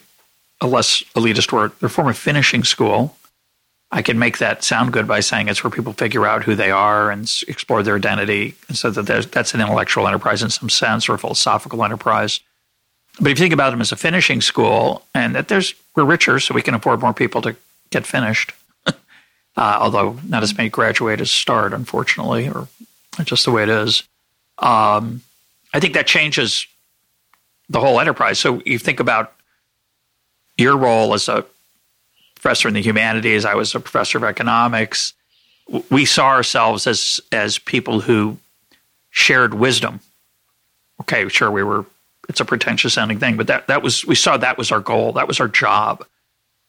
a less elitist word, they're a form of finishing school. I can make that sound good by saying it's where people figure out who they are and explore their identity. And so that that's an intellectual enterprise in some sense or a philosophical enterprise. But if you think about them as a finishing school, and that there's we're richer, so we can afford more people to get finished uh, although not as many graduate as start, unfortunately, or just the way it is. Um, I think that changes the whole enterprise. So you think about your role as a professor in the humanities, I was a professor of economics. We saw ourselves as as people who shared wisdom. Okay, sure, we were. It's a pretentious sounding thing, but that that was we saw that was our goal. That was our job.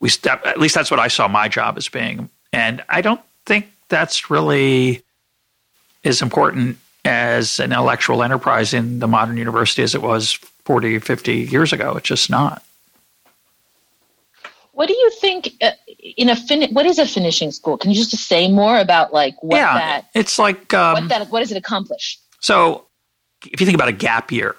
We that, at least that's what I saw my job as being, and I don't think that's really as important as an intellectual enterprise in the modern university as it was 40 50 years ago it's just not what do you think uh, in a fin- what is a finishing school? Can you just say more about like what yeah, that? It's like um, what that what does it accomplish? So, if you think about a gap year,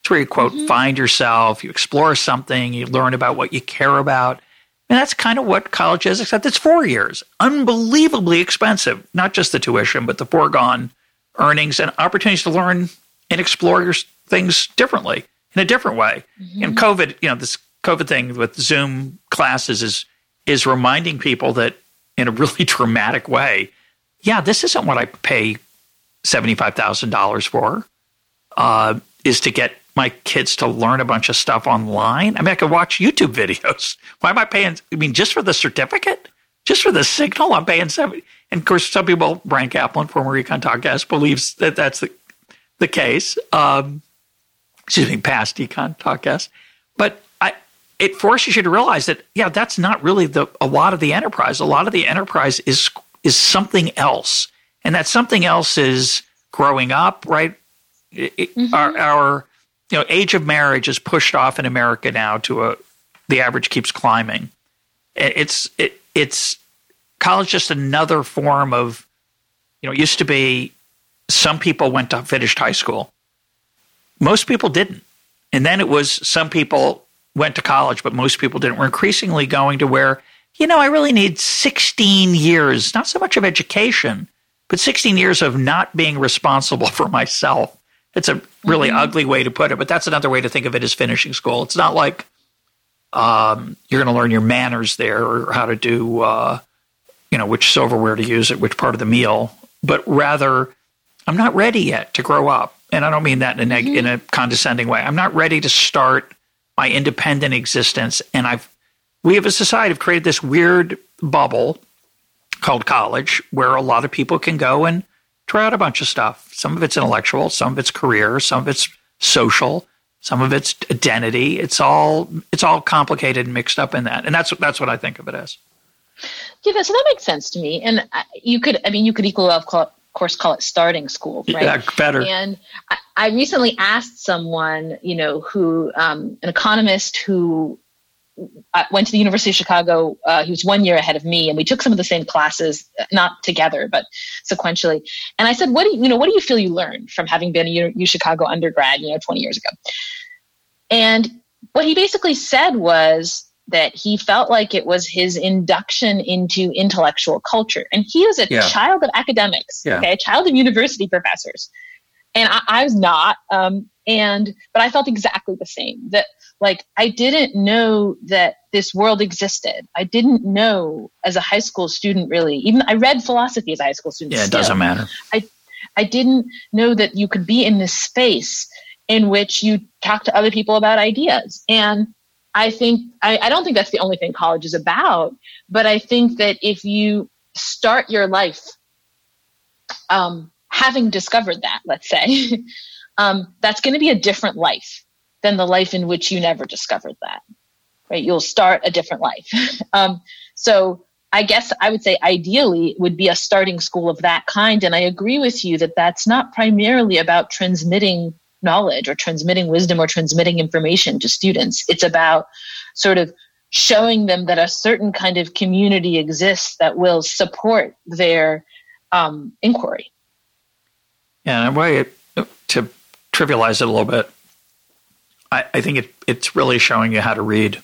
it's where you quote mm-hmm. find yourself, you explore something, you learn about what you care about, and that's kind of what college is. Except it's four years, unbelievably expensive. Not just the tuition, but the foregone earnings and opportunities to learn and explore your things differently in a different way. Mm-hmm. And COVID, you know, this COVID thing with Zoom classes is is reminding people that in a really dramatic way, yeah, this isn't what I pay seventy five thousand dollars for. Uh, is to get my kids to learn a bunch of stuff online. I mean, I could watch YouTube videos. Why am I paying? I mean, just for the certificate, just for the signal, I'm paying seventy. And of course, some people, Bryan Caplan, former EconTalk guest, believes that that's the the case. Um, excuse me, past EconTalk guest. but it forces you to realize that yeah that's not really the a lot of the enterprise a lot of the enterprise is is something else and that something else is growing up right it, mm-hmm. our, our you know age of marriage is pushed off in america now to a the average keeps climbing it's it, it's college just another form of you know it used to be some people went to finished high school most people didn't and then it was some people went to college, but most people didn't. We're increasingly going to where, you know, I really need 16 years, not so much of education, but 16 years of not being responsible for myself. It's a really mm-hmm. ugly way to put it, but that's another way to think of it as finishing school. It's not like um, you're going to learn your manners there or how to do, uh, you know, which silverware to use at which part of the meal, but rather, I'm not ready yet to grow up. And I don't mean that in a, neg- mm-hmm. in a condescending way. I'm not ready to start my independent existence. And I've, we have a society have created this weird bubble called college where a lot of people can go and try out a bunch of stuff. Some of it's intellectual, some of it's career, some of it's social, some of it's identity. It's all it's all complicated and mixed up in that, and that's that's what I think of it as. Yeah, so that makes sense to me. And you could, I mean, you could equal of course call it starting school right yeah better and I, I recently asked someone you know who um, an economist who uh, went to the University of Chicago. Uh, he was one year ahead of me, and we took some of the same classes, not together, but sequentially. And I said, "What do you, you know? What do you feel you learned from having been a U, U Chicago undergrad, you know, 20 years ago?" And what he basically said was, that he felt like it was his induction into intellectual culture. And he was a yeah. child of academics, yeah. okay, a child of university professors. And I, I was not. Um, and, but I felt exactly the same that like I didn't know that this world existed. I didn't know as a high school student, really, even I read philosophy as a high school student. Yeah, it still. doesn't matter. I, I didn't know that you could be in this space in which you talk to other people about ideas. And I think I, I don't think that's the only thing college is about, but I think that if you start your life um, having discovered that, let's say, um, that's going to be a different life than the life in which you never discovered that. Right? You'll start a different life. um, so I guess I would say ideally would be a starting school of that kind. And I agree with you that that's not primarily about transmitting knowledge or transmitting wisdom or transmitting information to students. It's about sort of showing them that a certain kind of community exists that will support their um, inquiry. And a way to trivialize it a little bit, I, I think it, it's really showing you how to read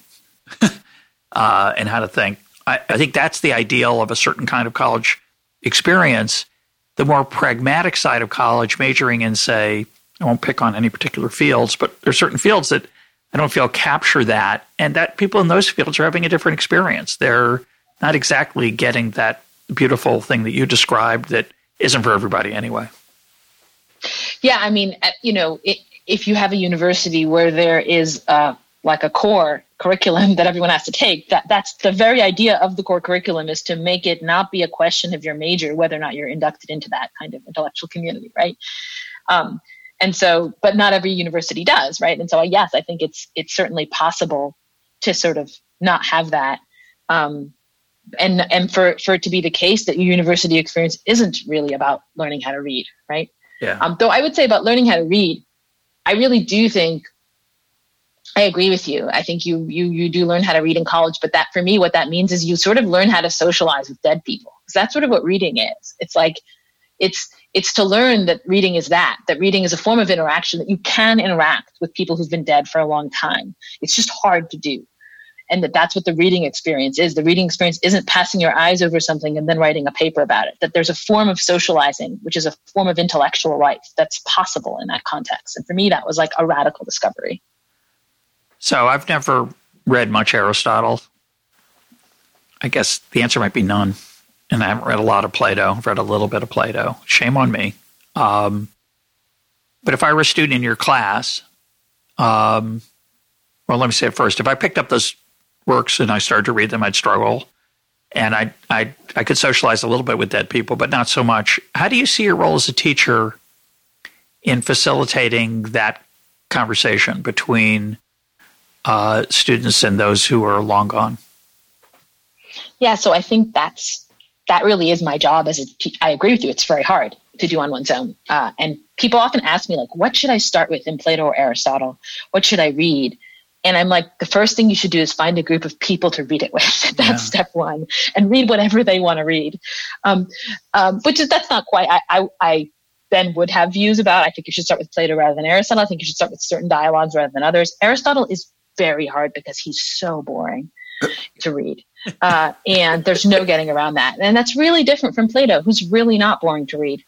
uh, and how to think. I, I think that's the ideal of a certain kind of college experience. The more pragmatic side of college, majoring in, say, I won't pick on any particular fields, but there are certain fields that I don't feel capture that, and that people in those fields are having a different experience. They're not exactly getting that beautiful thing that you described that isn't for everybody anyway. Yeah, I mean, uh, you know, it, if you have a university where there is uh, like a core curriculum that everyone has to take that that's the very idea of the core curriculum is to make it not be a question of your major whether or not you're inducted into that kind of intellectual community right? Um, and so but not every university does right? And so yes i think it's it's certainly possible to sort of not have that. Um, and and for for it to be the case that your university experience isn't really about learning how to read right yeah um, though i would say about learning how to read i really do think I agree with you. I think you you you do learn how to read in college, but that for me, what that means is you sort of learn how to socialize with dead people. Because that's sort of what reading is. It's like it's it's to learn that reading is that that reading is a form of interaction that you can interact with people who've been dead for a long time. It's just hard to do, and that that's what the reading experience is. The reading experience isn't passing your eyes over something and then writing a paper about it. That there's a form of socializing, which is a form of intellectual life that's possible in that context. And for me, that was like a radical discovery. So I've never read much Aristotle. I guess the answer might be none. And I haven't read a lot of Plato. I've read a little bit of Plato. Shame on me. Um, but if I were a student in your class, um, well, let me say it first. If I picked up those works and I started to read them, I'd struggle. And I, I, I could socialize a little bit with dead people, but not so much. How do you see your role as a teacher in facilitating that conversation between uh, students and those who are long gone? Yeah, so I think that's that really is my job as a teacher. I agree with you; it's very hard to do on one's own. Uh, and people often ask me like, "What should I start with in Plato or Aristotle? What should I read?" And I'm like, the first thing you should do is find a group of people to read it with. that's yeah. step one, and read whatever they want to read. Um, um, which is that's not quite. I, I, I then would have views about. I think you should start with Plato rather than Aristotle. I think you should start with certain dialogues rather than others. Aristotle is very hard because he's so boring to read. Uh, and there's no getting around that. And that's really different from Plato, who's really not boring to read.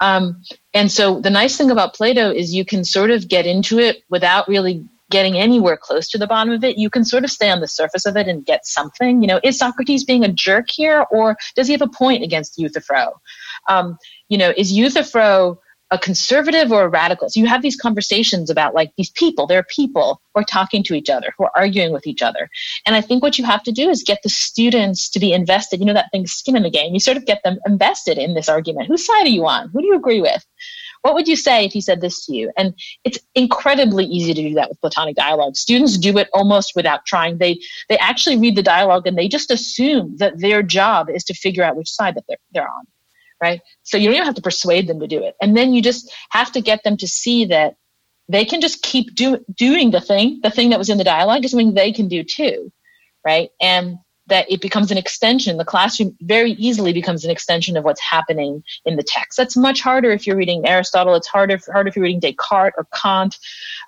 Um, and so the nice thing about Plato is you can sort of get into it without really getting anywhere close to the bottom of it. You can sort of stay on the surface of it and get something. You know, is Socrates being a jerk here, or does he have a point against Euthyphro? Um, you know, is Euthyphro a conservative or a radical. So you have these conversations about like these people, they're people who are talking to each other, who are arguing with each other. And I think what you have to do is get the students to be invested. You know, that thing, skin in the game. You sort of get them invested in this argument. Whose side are you on? Who do you agree with? What would you say if he said this to you? And it's incredibly easy to do that with Platonic dialogue. Students do it almost without trying. They they actually read the dialogue and they just assume that their job is to figure out which side that they're, they're on right? So you don't even have to persuade them to do it. And then you just have to get them to see that they can just keep do, doing the thing, the thing that was in the dialogue is something they can do too, right? And that it becomes an extension. The classroom very easily becomes an extension of what's happening in the text. That's much harder if you're reading Aristotle. It's harder, harder if you're reading Descartes or Kant.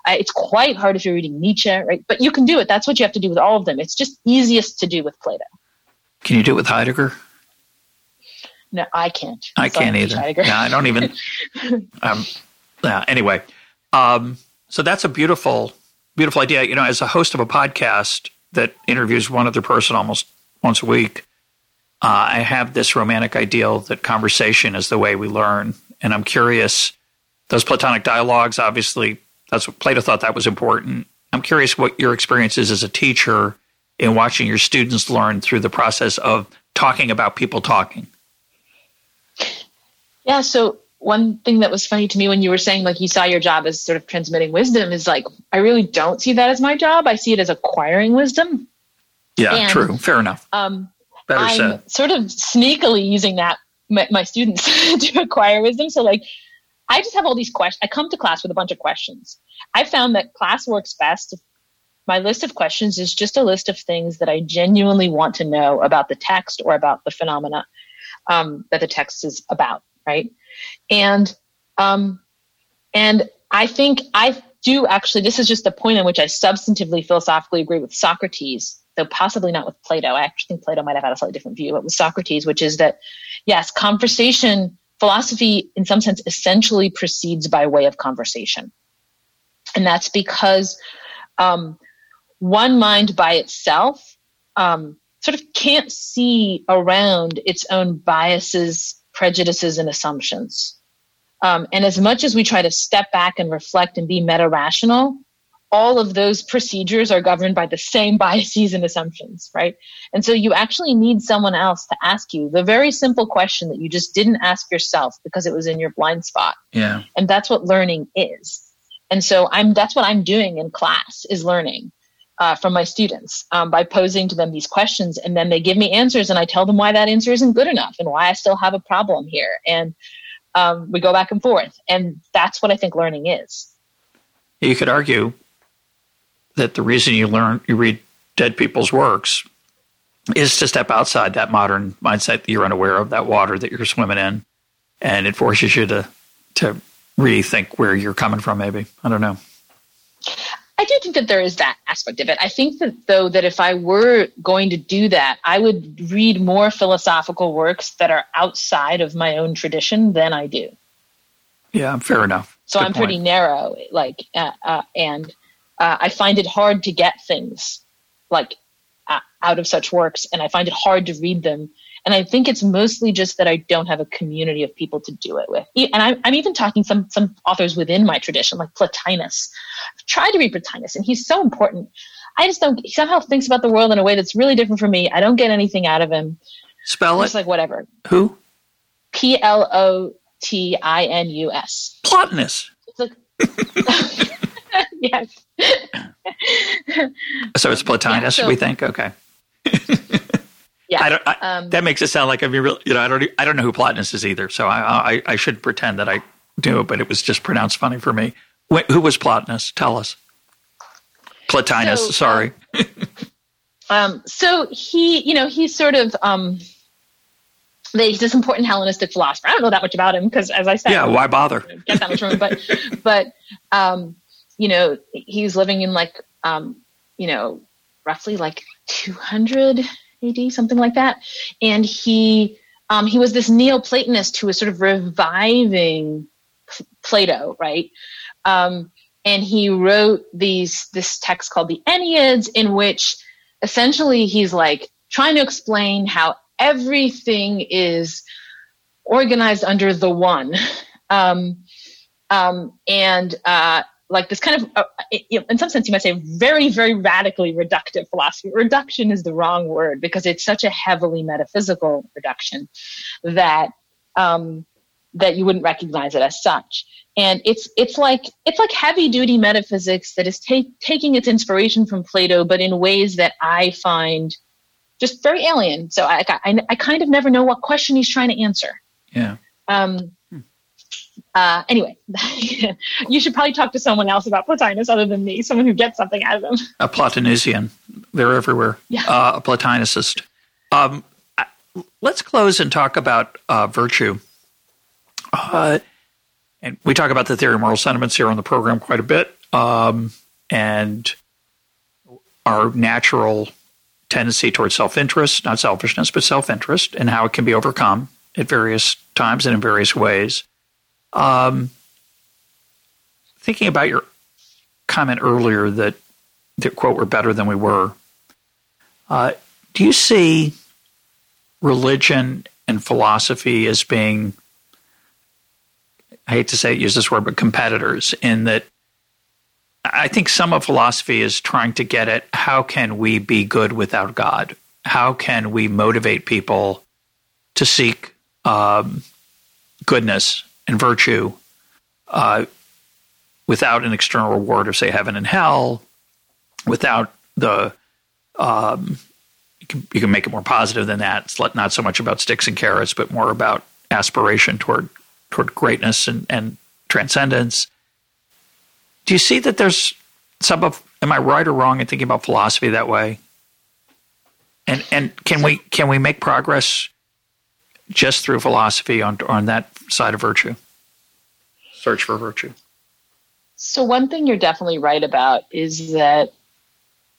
Uh, it's quite hard if you're reading Nietzsche, right? But you can do it. That's what you have to do with all of them. It's just easiest to do with Plato. Can you do it with Heidegger? No, I can't. I can't either. Yeah, I don't even. um, yeah. Anyway, um, so that's a beautiful, beautiful idea. You know, as a host of a podcast that interviews one other person almost once a week, uh, I have this romantic ideal that conversation is the way we learn, and I'm curious. Those Platonic dialogues, obviously, that's what Plato thought that was important. I'm curious what your experience is as a teacher in watching your students learn through the process of talking about people talking. Yeah. So one thing that was funny to me when you were saying like you saw your job as sort of transmitting wisdom is like I really don't see that as my job. I see it as acquiring wisdom. Yeah, and, true. Fair enough. Um, Better I'm said. sort of sneakily using that my, my students to acquire wisdom. So like I just have all these questions. I come to class with a bunch of questions. I found that class works best my list of questions is just a list of things that I genuinely want to know about the text or about the phenomena um, that the text is about right? And um, and I think I do actually. This is just the point in which I substantively philosophically agree with Socrates, though possibly not with Plato. I actually think Plato might have had a slightly different view, but with Socrates, which is that yes, conversation philosophy in some sense essentially proceeds by way of conversation, and that's because um, one mind by itself um, sort of can't see around its own biases prejudices and assumptions. Um, and as much as we try to step back and reflect and be meta rational, all of those procedures are governed by the same biases and assumptions, right? And so you actually need someone else to ask you the very simple question that you just didn't ask yourself because it was in your blind spot. Yeah. And that's what learning is. And so I'm that's what I'm doing in class is learning uh, from my students um, by posing to them these questions, and then they give me answers, and I tell them why that answer isn't good enough and why I still have a problem here, and um, we go back and forth, and that's what I think learning is. You could argue that the reason you learn, you read dead people's works, is to step outside that modern mindset that you're unaware of, that water that you're swimming in, and it forces you to to rethink where you're coming from. Maybe I don't know. I do think that there is that aspect of it. I think that though that if I were going to do that, I would read more philosophical works that are outside of my own tradition than I do. Yeah, fair enough. So Good I'm point. pretty narrow, like, uh, uh, and uh, I find it hard to get things like uh, out of such works, and I find it hard to read them. And I think it's mostly just that I don't have a community of people to do it with. And I'm, I'm even talking some some authors within my tradition, like Plotinus. I've tried to read Plotinus, and he's so important. I just don't. He somehow thinks about the world in a way that's really different from me. I don't get anything out of him. Spell it. Just like whatever. Who? P L O T I N U S. Plotinus. It's like. yes. so it's Plotinus, yeah, so, we think. Okay. yeah. I don't, I, um, that makes it sound like I mean, real, you know, I don't, I don't know who Plotinus is either. So I, I, I should pretend that I do, but it was just pronounced funny for me. Wait, who was Plotinus? Tell us. Plotinus. So, sorry. Um, um, so he, you know, he's sort of um, he's this important Hellenistic philosopher. I don't know that much about him because, as I said, yeah, why bother? Get that much from him, but but um, you know, he's living in like, um, you know, roughly like 200 AD, something like that. And he, um, he was this Neoplatonist who was sort of reviving Plato, right? Um, and he wrote these this text called the Enneads, in which essentially he's like trying to explain how everything is organized under the one. Um, um, and uh, like this kind of, uh, in some sense, you might say very, very radically reductive philosophy. Reduction is the wrong word because it's such a heavily metaphysical reduction that um, that you wouldn't recognize it as such. And it's it's like it's like heavy duty metaphysics that is take, taking its inspiration from Plato, but in ways that I find just very alien. So I, I, I kind of never know what question he's trying to answer. Yeah. Um, uh, anyway, you should probably talk to someone else about Plotinus other than me, someone who gets something out of them. A Plotinesian. They're everywhere. Yeah. Uh, a Platonicist. Um, let's close and talk about uh, virtue. Uh, and we talk about the theory of moral sentiments here on the program quite a bit. Um, and our natural tendency towards self interest, not selfishness, but self interest, and how it can be overcome at various times and in various ways. Um, thinking about your comment earlier that the quote we're better than we were. Uh, do you see religion and philosophy as being I hate to say it use this word, but competitors in that I think some of philosophy is trying to get at how can we be good without God? How can we motivate people to seek um, goodness and virtue uh, without an external reward of, say, heaven and hell, without the um, you, can, you can make it more positive than that. It's not so much about sticks and carrots, but more about aspiration toward toward greatness and, and transcendence. Do you see that there's some of am I right or wrong in thinking about philosophy that way? And and can we can we make progress just through philosophy on on that side of virtue? Search for virtue. So one thing you're definitely right about is that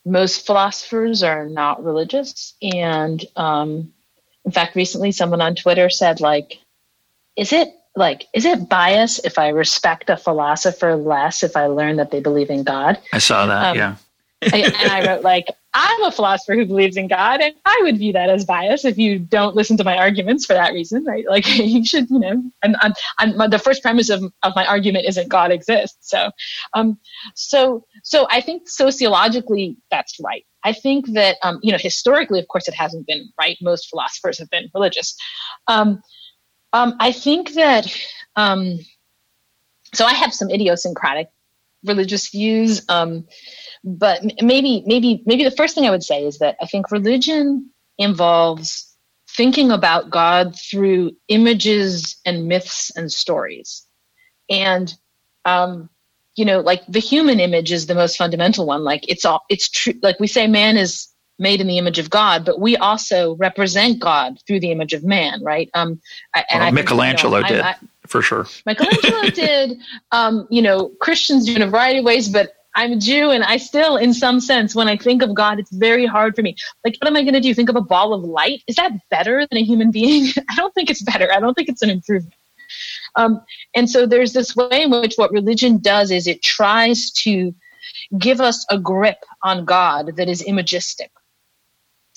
most philosophers are not religious, and um, in fact, recently someone on Twitter said like, "Is it like is it bias if I respect a philosopher less if I learn that they believe in God?" I saw that. Um, yeah. and I wrote like, I'm a philosopher who believes in God, and I would view that as bias if you don't listen to my arguments for that reason, right? Like you should, you know, I'm, I'm, I'm the first premise of, of my argument isn't God exists. So, um, so, so I think sociologically that's right. I think that, um, you know, historically, of course, it hasn't been right. Most philosophers have been religious. Um, um, I think that, um, so I have some idiosyncratic religious views. But maybe, maybe, maybe the first thing I would say is that I think religion involves thinking about God through images and myths and stories. And, um, you know, like the human image is the most fundamental one. Like it's all, it's true. Like we say man is made in the image of God, but we also represent God through the image of man, right? Um, and well, I Michelangelo think, you know, did. I, I, for sure. Michelangelo did. Um, you know, Christians do in a variety of ways, but I'm a Jew and I still, in some sense, when I think of God, it's very hard for me. Like, what am I going to do? Think of a ball of light? Is that better than a human being? I don't think it's better. I don't think it's an improvement. Um, and so there's this way in which what religion does is it tries to give us a grip on God that is imagistic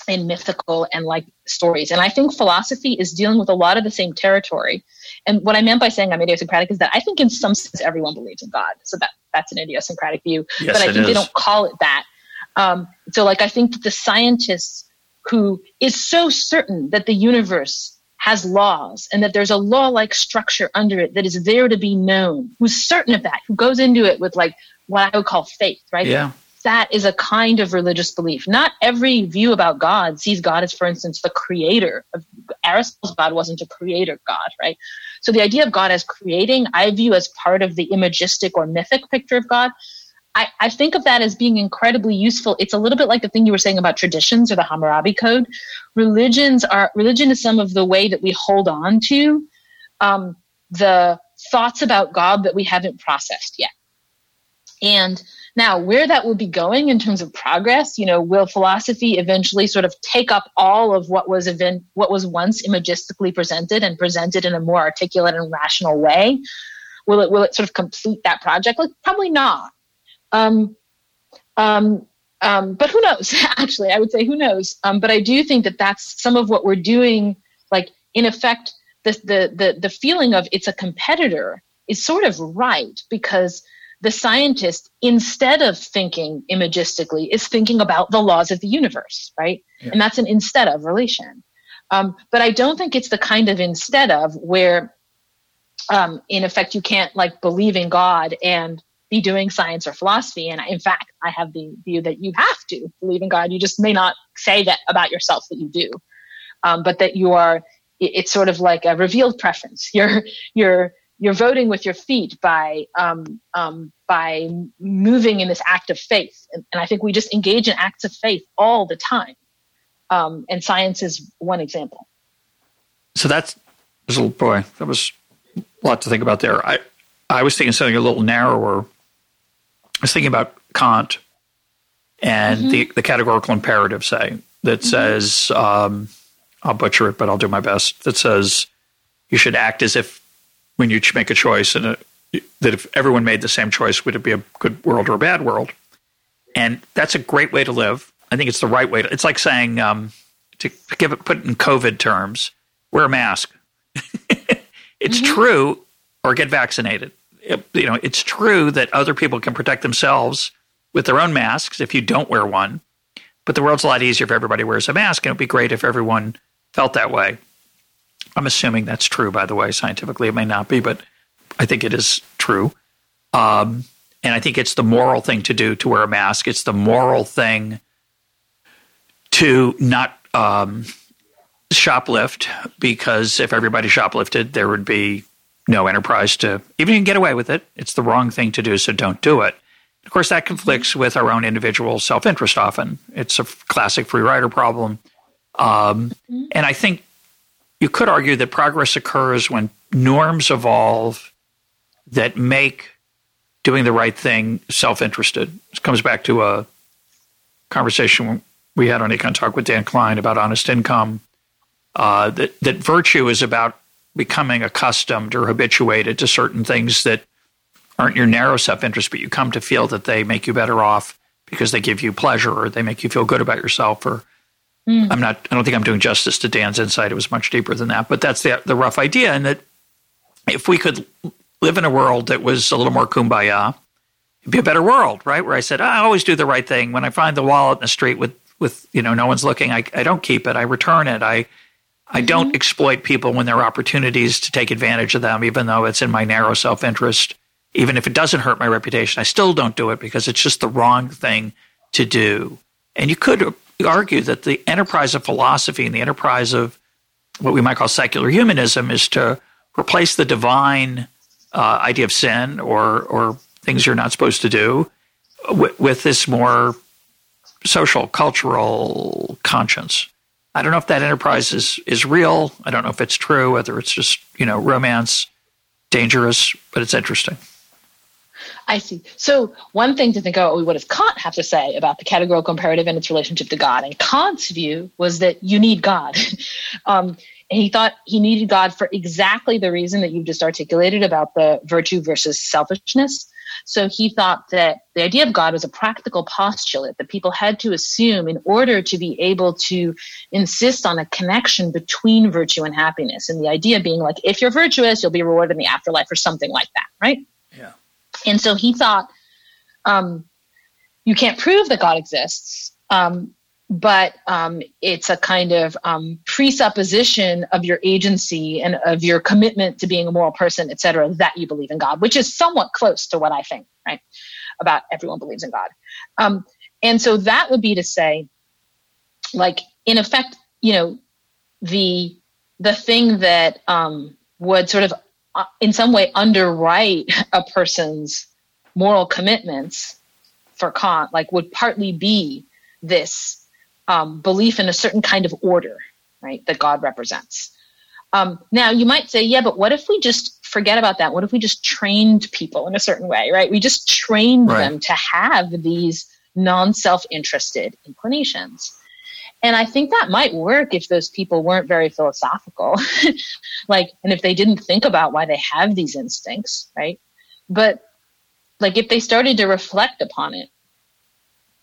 and mythical and like stories. And I think philosophy is dealing with a lot of the same territory. And what I meant by saying I'm idiosyncratic is that I think in some sense everyone believes in God. So that that's an idiosyncratic view. Yes, but I think is. they don't call it that. Um, so like I think the scientists who is so certain that the universe has laws and that there's a law like structure under it that is there to be known, who's certain of that, who goes into it with like what I would call faith, right? Yeah that is a kind of religious belief. Not every view about God sees God as, for instance, the creator. Aristotle's God wasn't a creator God, right? So the idea of God as creating, I view as part of the imagistic or mythic picture of God. I, I think of that as being incredibly useful. It's a little bit like the thing you were saying about traditions or the Hammurabi Code. Religions are religion is some of the way that we hold on to um, the thoughts about God that we haven't processed yet. And now, where that will be going in terms of progress, you know, will philosophy eventually sort of take up all of what was event, what was once imagistically presented and presented in a more articulate and rational way? Will it will it sort of complete that project? Like probably not. Um, um, um, but who knows? Actually, I would say who knows. Um, but I do think that that's some of what we're doing. Like in effect, the the the the feeling of it's a competitor is sort of right because the scientist, instead of thinking imagistically, is thinking about the laws of the universe, right? Yeah. And that's an instead of relation. Um, but I don't think it's the kind of instead of where, um, in effect, you can't like believe in God and be doing science or philosophy. And in fact, I have the view that you have to believe in God. You just may not say that about yourself that you do, um, but that you are. It's sort of like a revealed preference. You're you're you're voting with your feet by um, um, by moving in this act of faith. And, and, I think we just engage in acts of faith all the time. Um, and science is one example. So that's little boy. That was a lot to think about there. I I was thinking something a little narrower. I was thinking about Kant and mm-hmm. the the categorical imperative, say that mm-hmm. says um, I'll butcher it, but I'll do my best. That says you should act as if when you make a choice and a, that if everyone made the same choice, would it be a good world or a bad world? And that's a great way to live. I think it's the right way. To, it's like saying um, to give it put it in COVID terms, wear a mask. it's mm-hmm. true, or get vaccinated. It, you know, it's true that other people can protect themselves with their own masks if you don't wear one. But the world's a lot easier if everybody wears a mask, and it'd be great if everyone felt that way. I'm assuming that's true, by the way. Scientifically, it may not be, but I think it is true. Um, and I think it's the moral thing to do to wear a mask. It's the moral thing to not um, shoplift because if everybody shoplifted, there would be no enterprise to even get away with it. It's the wrong thing to do, so don't do it. Of course, that conflicts with our own individual self interest often. It's a classic free rider problem. Um, and I think you could argue that progress occurs when norms evolve that make doing the right thing self interested. This comes back to a conversation we had on EconTalk with Dan Klein about honest income. Uh, that, that virtue is about becoming accustomed or habituated to certain things that aren't your narrow self interest, but you come to feel that they make you better off because they give you pleasure or they make you feel good about yourself or mm. I'm not I don't think I'm doing justice to Dan's insight. It was much deeper than that. But that's the the rough idea. And that if we could live in a world that was a little more kumbaya, it'd be a better world, right? Where I said, I always do the right thing. When I find the wallet in the street with with you know no one's looking, I, I don't keep it. I return it. I I mm-hmm. don't exploit people when there are opportunities to take advantage of them, even though it's in my narrow self interest. Even if it doesn't hurt my reputation, I still don't do it because it's just the wrong thing to do. And you could argue that the enterprise of philosophy and the enterprise of what we might call secular humanism is to replace the divine uh, idea of sin or or things you're not supposed to do with, with this more social cultural conscience. I don't know if that enterprise is is real. I don't know if it's true, whether it's just you know romance, dangerous, but it's interesting. I see. So one thing to think about, what does Kant have to say about the categorical imperative and its relationship to God? And Kant's view was that you need God. um, and he thought he needed God for exactly the reason that you've just articulated about the virtue versus selfishness. So he thought that the idea of God was a practical postulate that people had to assume in order to be able to insist on a connection between virtue and happiness. And the idea being like, if you're virtuous, you'll be rewarded in the afterlife or something like that, right? And so he thought, um, you can't prove that God exists. Um, but um, it's a kind of um, presupposition of your agency and of your commitment to being a moral person, et cetera, that you believe in God, which is somewhat close to what I think, right? About everyone believes in God. Um, and so that would be to say, like, in effect, you know, the the thing that um, would sort of, in some way, underwrite a person's moral commitments for Kant, like, would partly be this um, belief in a certain kind of order, right, that God represents. Um, now, you might say, yeah, but what if we just forget about that? What if we just trained people in a certain way, right? We just trained right. them to have these non self interested inclinations. And I think that might work if those people weren't very philosophical, like, and if they didn't think about why they have these instincts, right? But like, if they started to reflect upon it,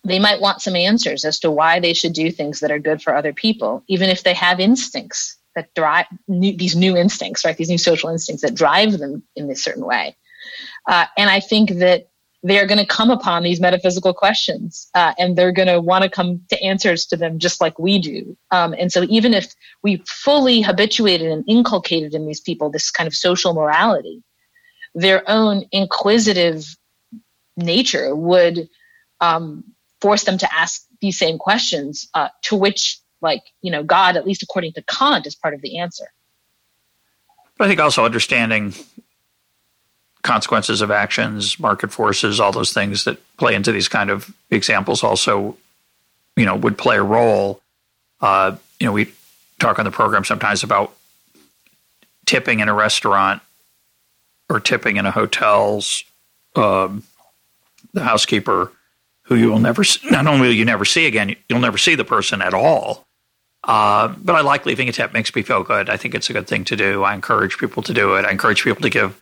they might want some answers as to why they should do things that are good for other people, even if they have instincts that drive new, these new instincts, right? These new social instincts that drive them in this certain way. Uh, and I think that they're going to come upon these metaphysical questions uh, and they're going to want to come to answers to them just like we do. Um, and so even if we fully habituated and inculcated in these people this kind of social morality, their own inquisitive nature would um, force them to ask these same questions, uh, to which, like, you know, God, at least according to Kant, is part of the answer. But I think also understanding consequences of actions, market forces, all those things that play into these kind of examples also, you know, would play a role. Uh, you know, we talk on the program sometimes about tipping in a restaurant or tipping in a hotel's um, the housekeeper who you will never see, not only will you never see again, you'll never see the person at all. Uh, but I like leaving a tip; makes me feel good. I think it's a good thing to do. I encourage people to do it. I encourage people to give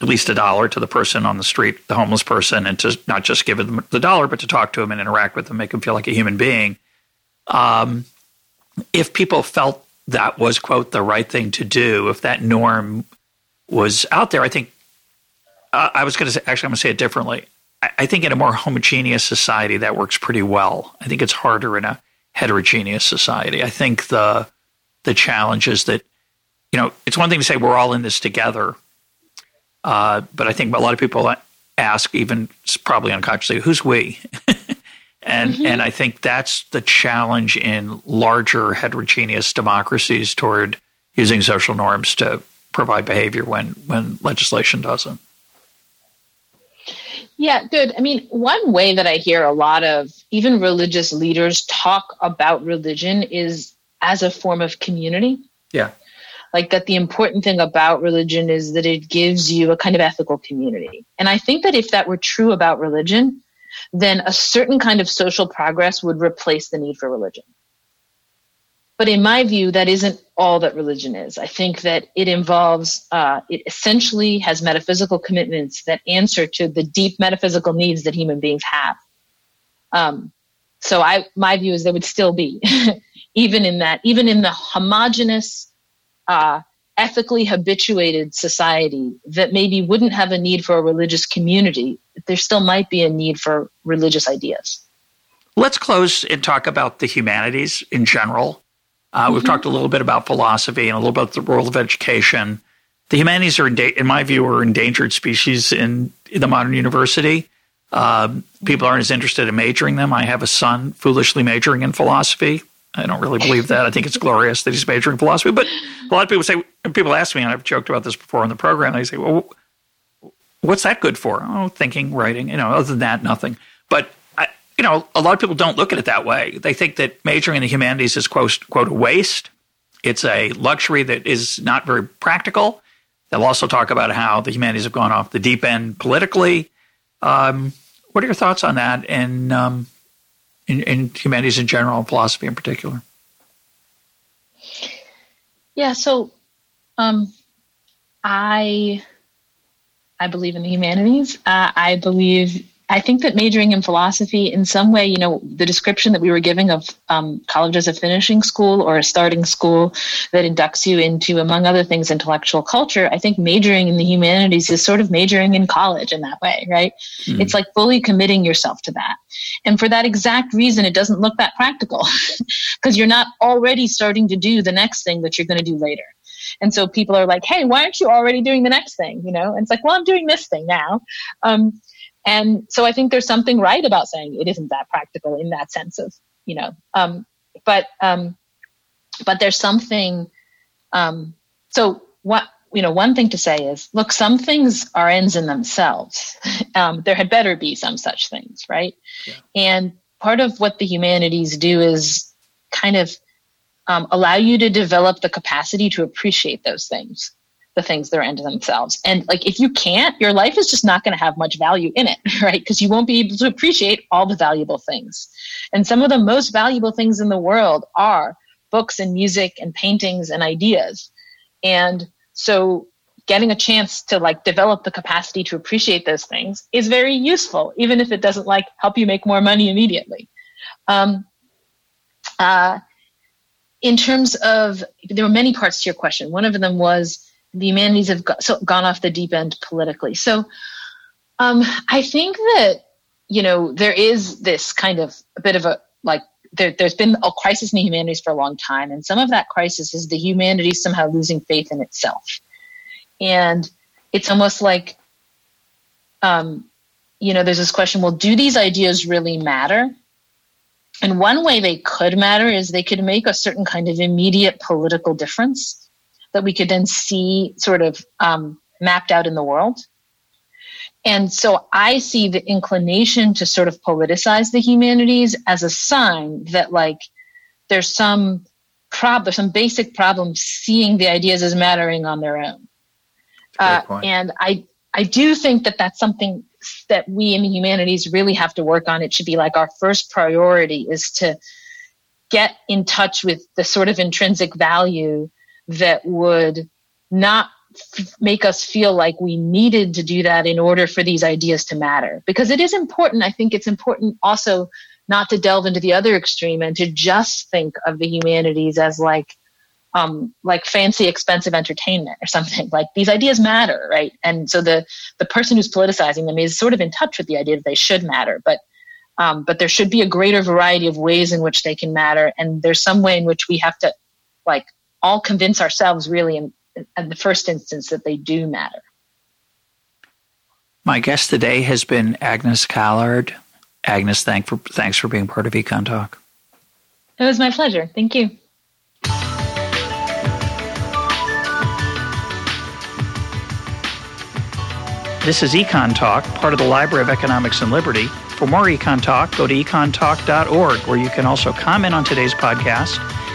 at least a dollar to the person on the street, the homeless person, and to not just give them the dollar, but to talk to them and interact with them, make them feel like a human being. Um, if people felt that was quote the right thing to do, if that norm was out there, I think uh, I was going to say actually I'm going to say it differently. I think in a more homogeneous society that works pretty well. I think it's harder in a heterogeneous society. I think the the challenge is that you know it's one thing to say we're all in this together, uh, but I think a lot of people ask, even probably unconsciously, who's we? and mm-hmm. and I think that's the challenge in larger heterogeneous democracies toward using social norms to provide behavior when when legislation doesn't. Yeah, good. I mean, one way that I hear a lot of even religious leaders talk about religion is as a form of community. Yeah. Like that the important thing about religion is that it gives you a kind of ethical community. And I think that if that were true about religion, then a certain kind of social progress would replace the need for religion. But in my view, that isn't all that religion is. I think that it involves, uh, it essentially has metaphysical commitments that answer to the deep metaphysical needs that human beings have. Um, so I, my view is there would still be, even in that, even in the homogenous, uh, ethically habituated society that maybe wouldn't have a need for a religious community, there still might be a need for religious ideas. Let's close and talk about the humanities in general. Uh, mm-hmm. We've talked a little bit about philosophy and a little about the role of education. The humanities are, in my view, are endangered species in, in the modern university. Uh, people aren't as interested in majoring them. I have a son foolishly majoring in philosophy. I don't really believe that. I think it's glorious that he's majoring in philosophy. But a lot of people say, people ask me, and I've joked about this before on the program. They say, "Well, what's that good for?" Oh, thinking, writing. You know, other than that, nothing. But I, you know, a lot of people don't look at it that way. They think that majoring in the humanities is quote quote a waste. It's a luxury that is not very practical. They'll also talk about how the humanities have gone off the deep end politically. Um, what are your thoughts on that, and um, in, in humanities in general and philosophy in particular? Yeah, so um, I I believe in the humanities. Uh, I believe I think that majoring in philosophy, in some way, you know, the description that we were giving of um, college as a finishing school or a starting school that inducts you into, among other things, intellectual culture, I think majoring in the humanities is sort of majoring in college in that way, right? Mm. It's like fully committing yourself to that. And for that exact reason, it doesn't look that practical because you're not already starting to do the next thing that you're going to do later. And so people are like, hey, why aren't you already doing the next thing? You know, and it's like, well, I'm doing this thing now. Um, and so I think there's something right about saying it isn't that practical in that sense of, you know, um, but, um, but there's something, um, so what, you know, one thing to say is, look, some things are ends in themselves. Um, there had better be some such things, right? Yeah. And part of what the humanities do is kind of um, allow you to develop the capacity to appreciate those things the things that are into themselves. And like if you can't, your life is just not going to have much value in it, right? Because you won't be able to appreciate all the valuable things. And some of the most valuable things in the world are books and music and paintings and ideas. And so getting a chance to like develop the capacity to appreciate those things is very useful, even if it doesn't like help you make more money immediately. Um, uh, in terms of, there were many parts to your question. One of them was, the humanities have so, gone off the deep end politically. So um, I think that, you know, there is this kind of a bit of a like, there, has been a crisis in the humanities for a long time. And some of that crisis is the humanities somehow losing faith in itself. And it's almost like, um, you know, there's this question well, do these ideas really matter? And one way they could matter is they could make a certain kind of immediate political difference that we could then see sort of um, mapped out in the world. And so I see the inclination to sort of politicize the humanities as a sign that like there's some problem, there's some basic problem seeing the ideas as mattering on their own. Uh, and I, I do think that that's something that we in the humanities really have to work on. It should be like our first priority is to get in touch with the sort of intrinsic value that would not f- make us feel like we needed to do that in order for these ideas to matter. Because it is important. I think it's important also not to delve into the other extreme and to just think of the humanities as like, um, like fancy, expensive entertainment or something. Like these ideas matter, right? And so the the person who's politicizing them is sort of in touch with the idea that they should matter, but um, but there should be a greater variety of ways in which they can matter, and there's some way in which we have to like all convince ourselves really in, in the first instance that they do matter. My guest today has been Agnes Callard. Agnes, thank for, thanks for being part of EconTalk. It was my pleasure. Thank you. This is EconTalk, part of the Library of Economics and Liberty. For more EconTalk, go to econtalk.org, where you can also comment on today's podcast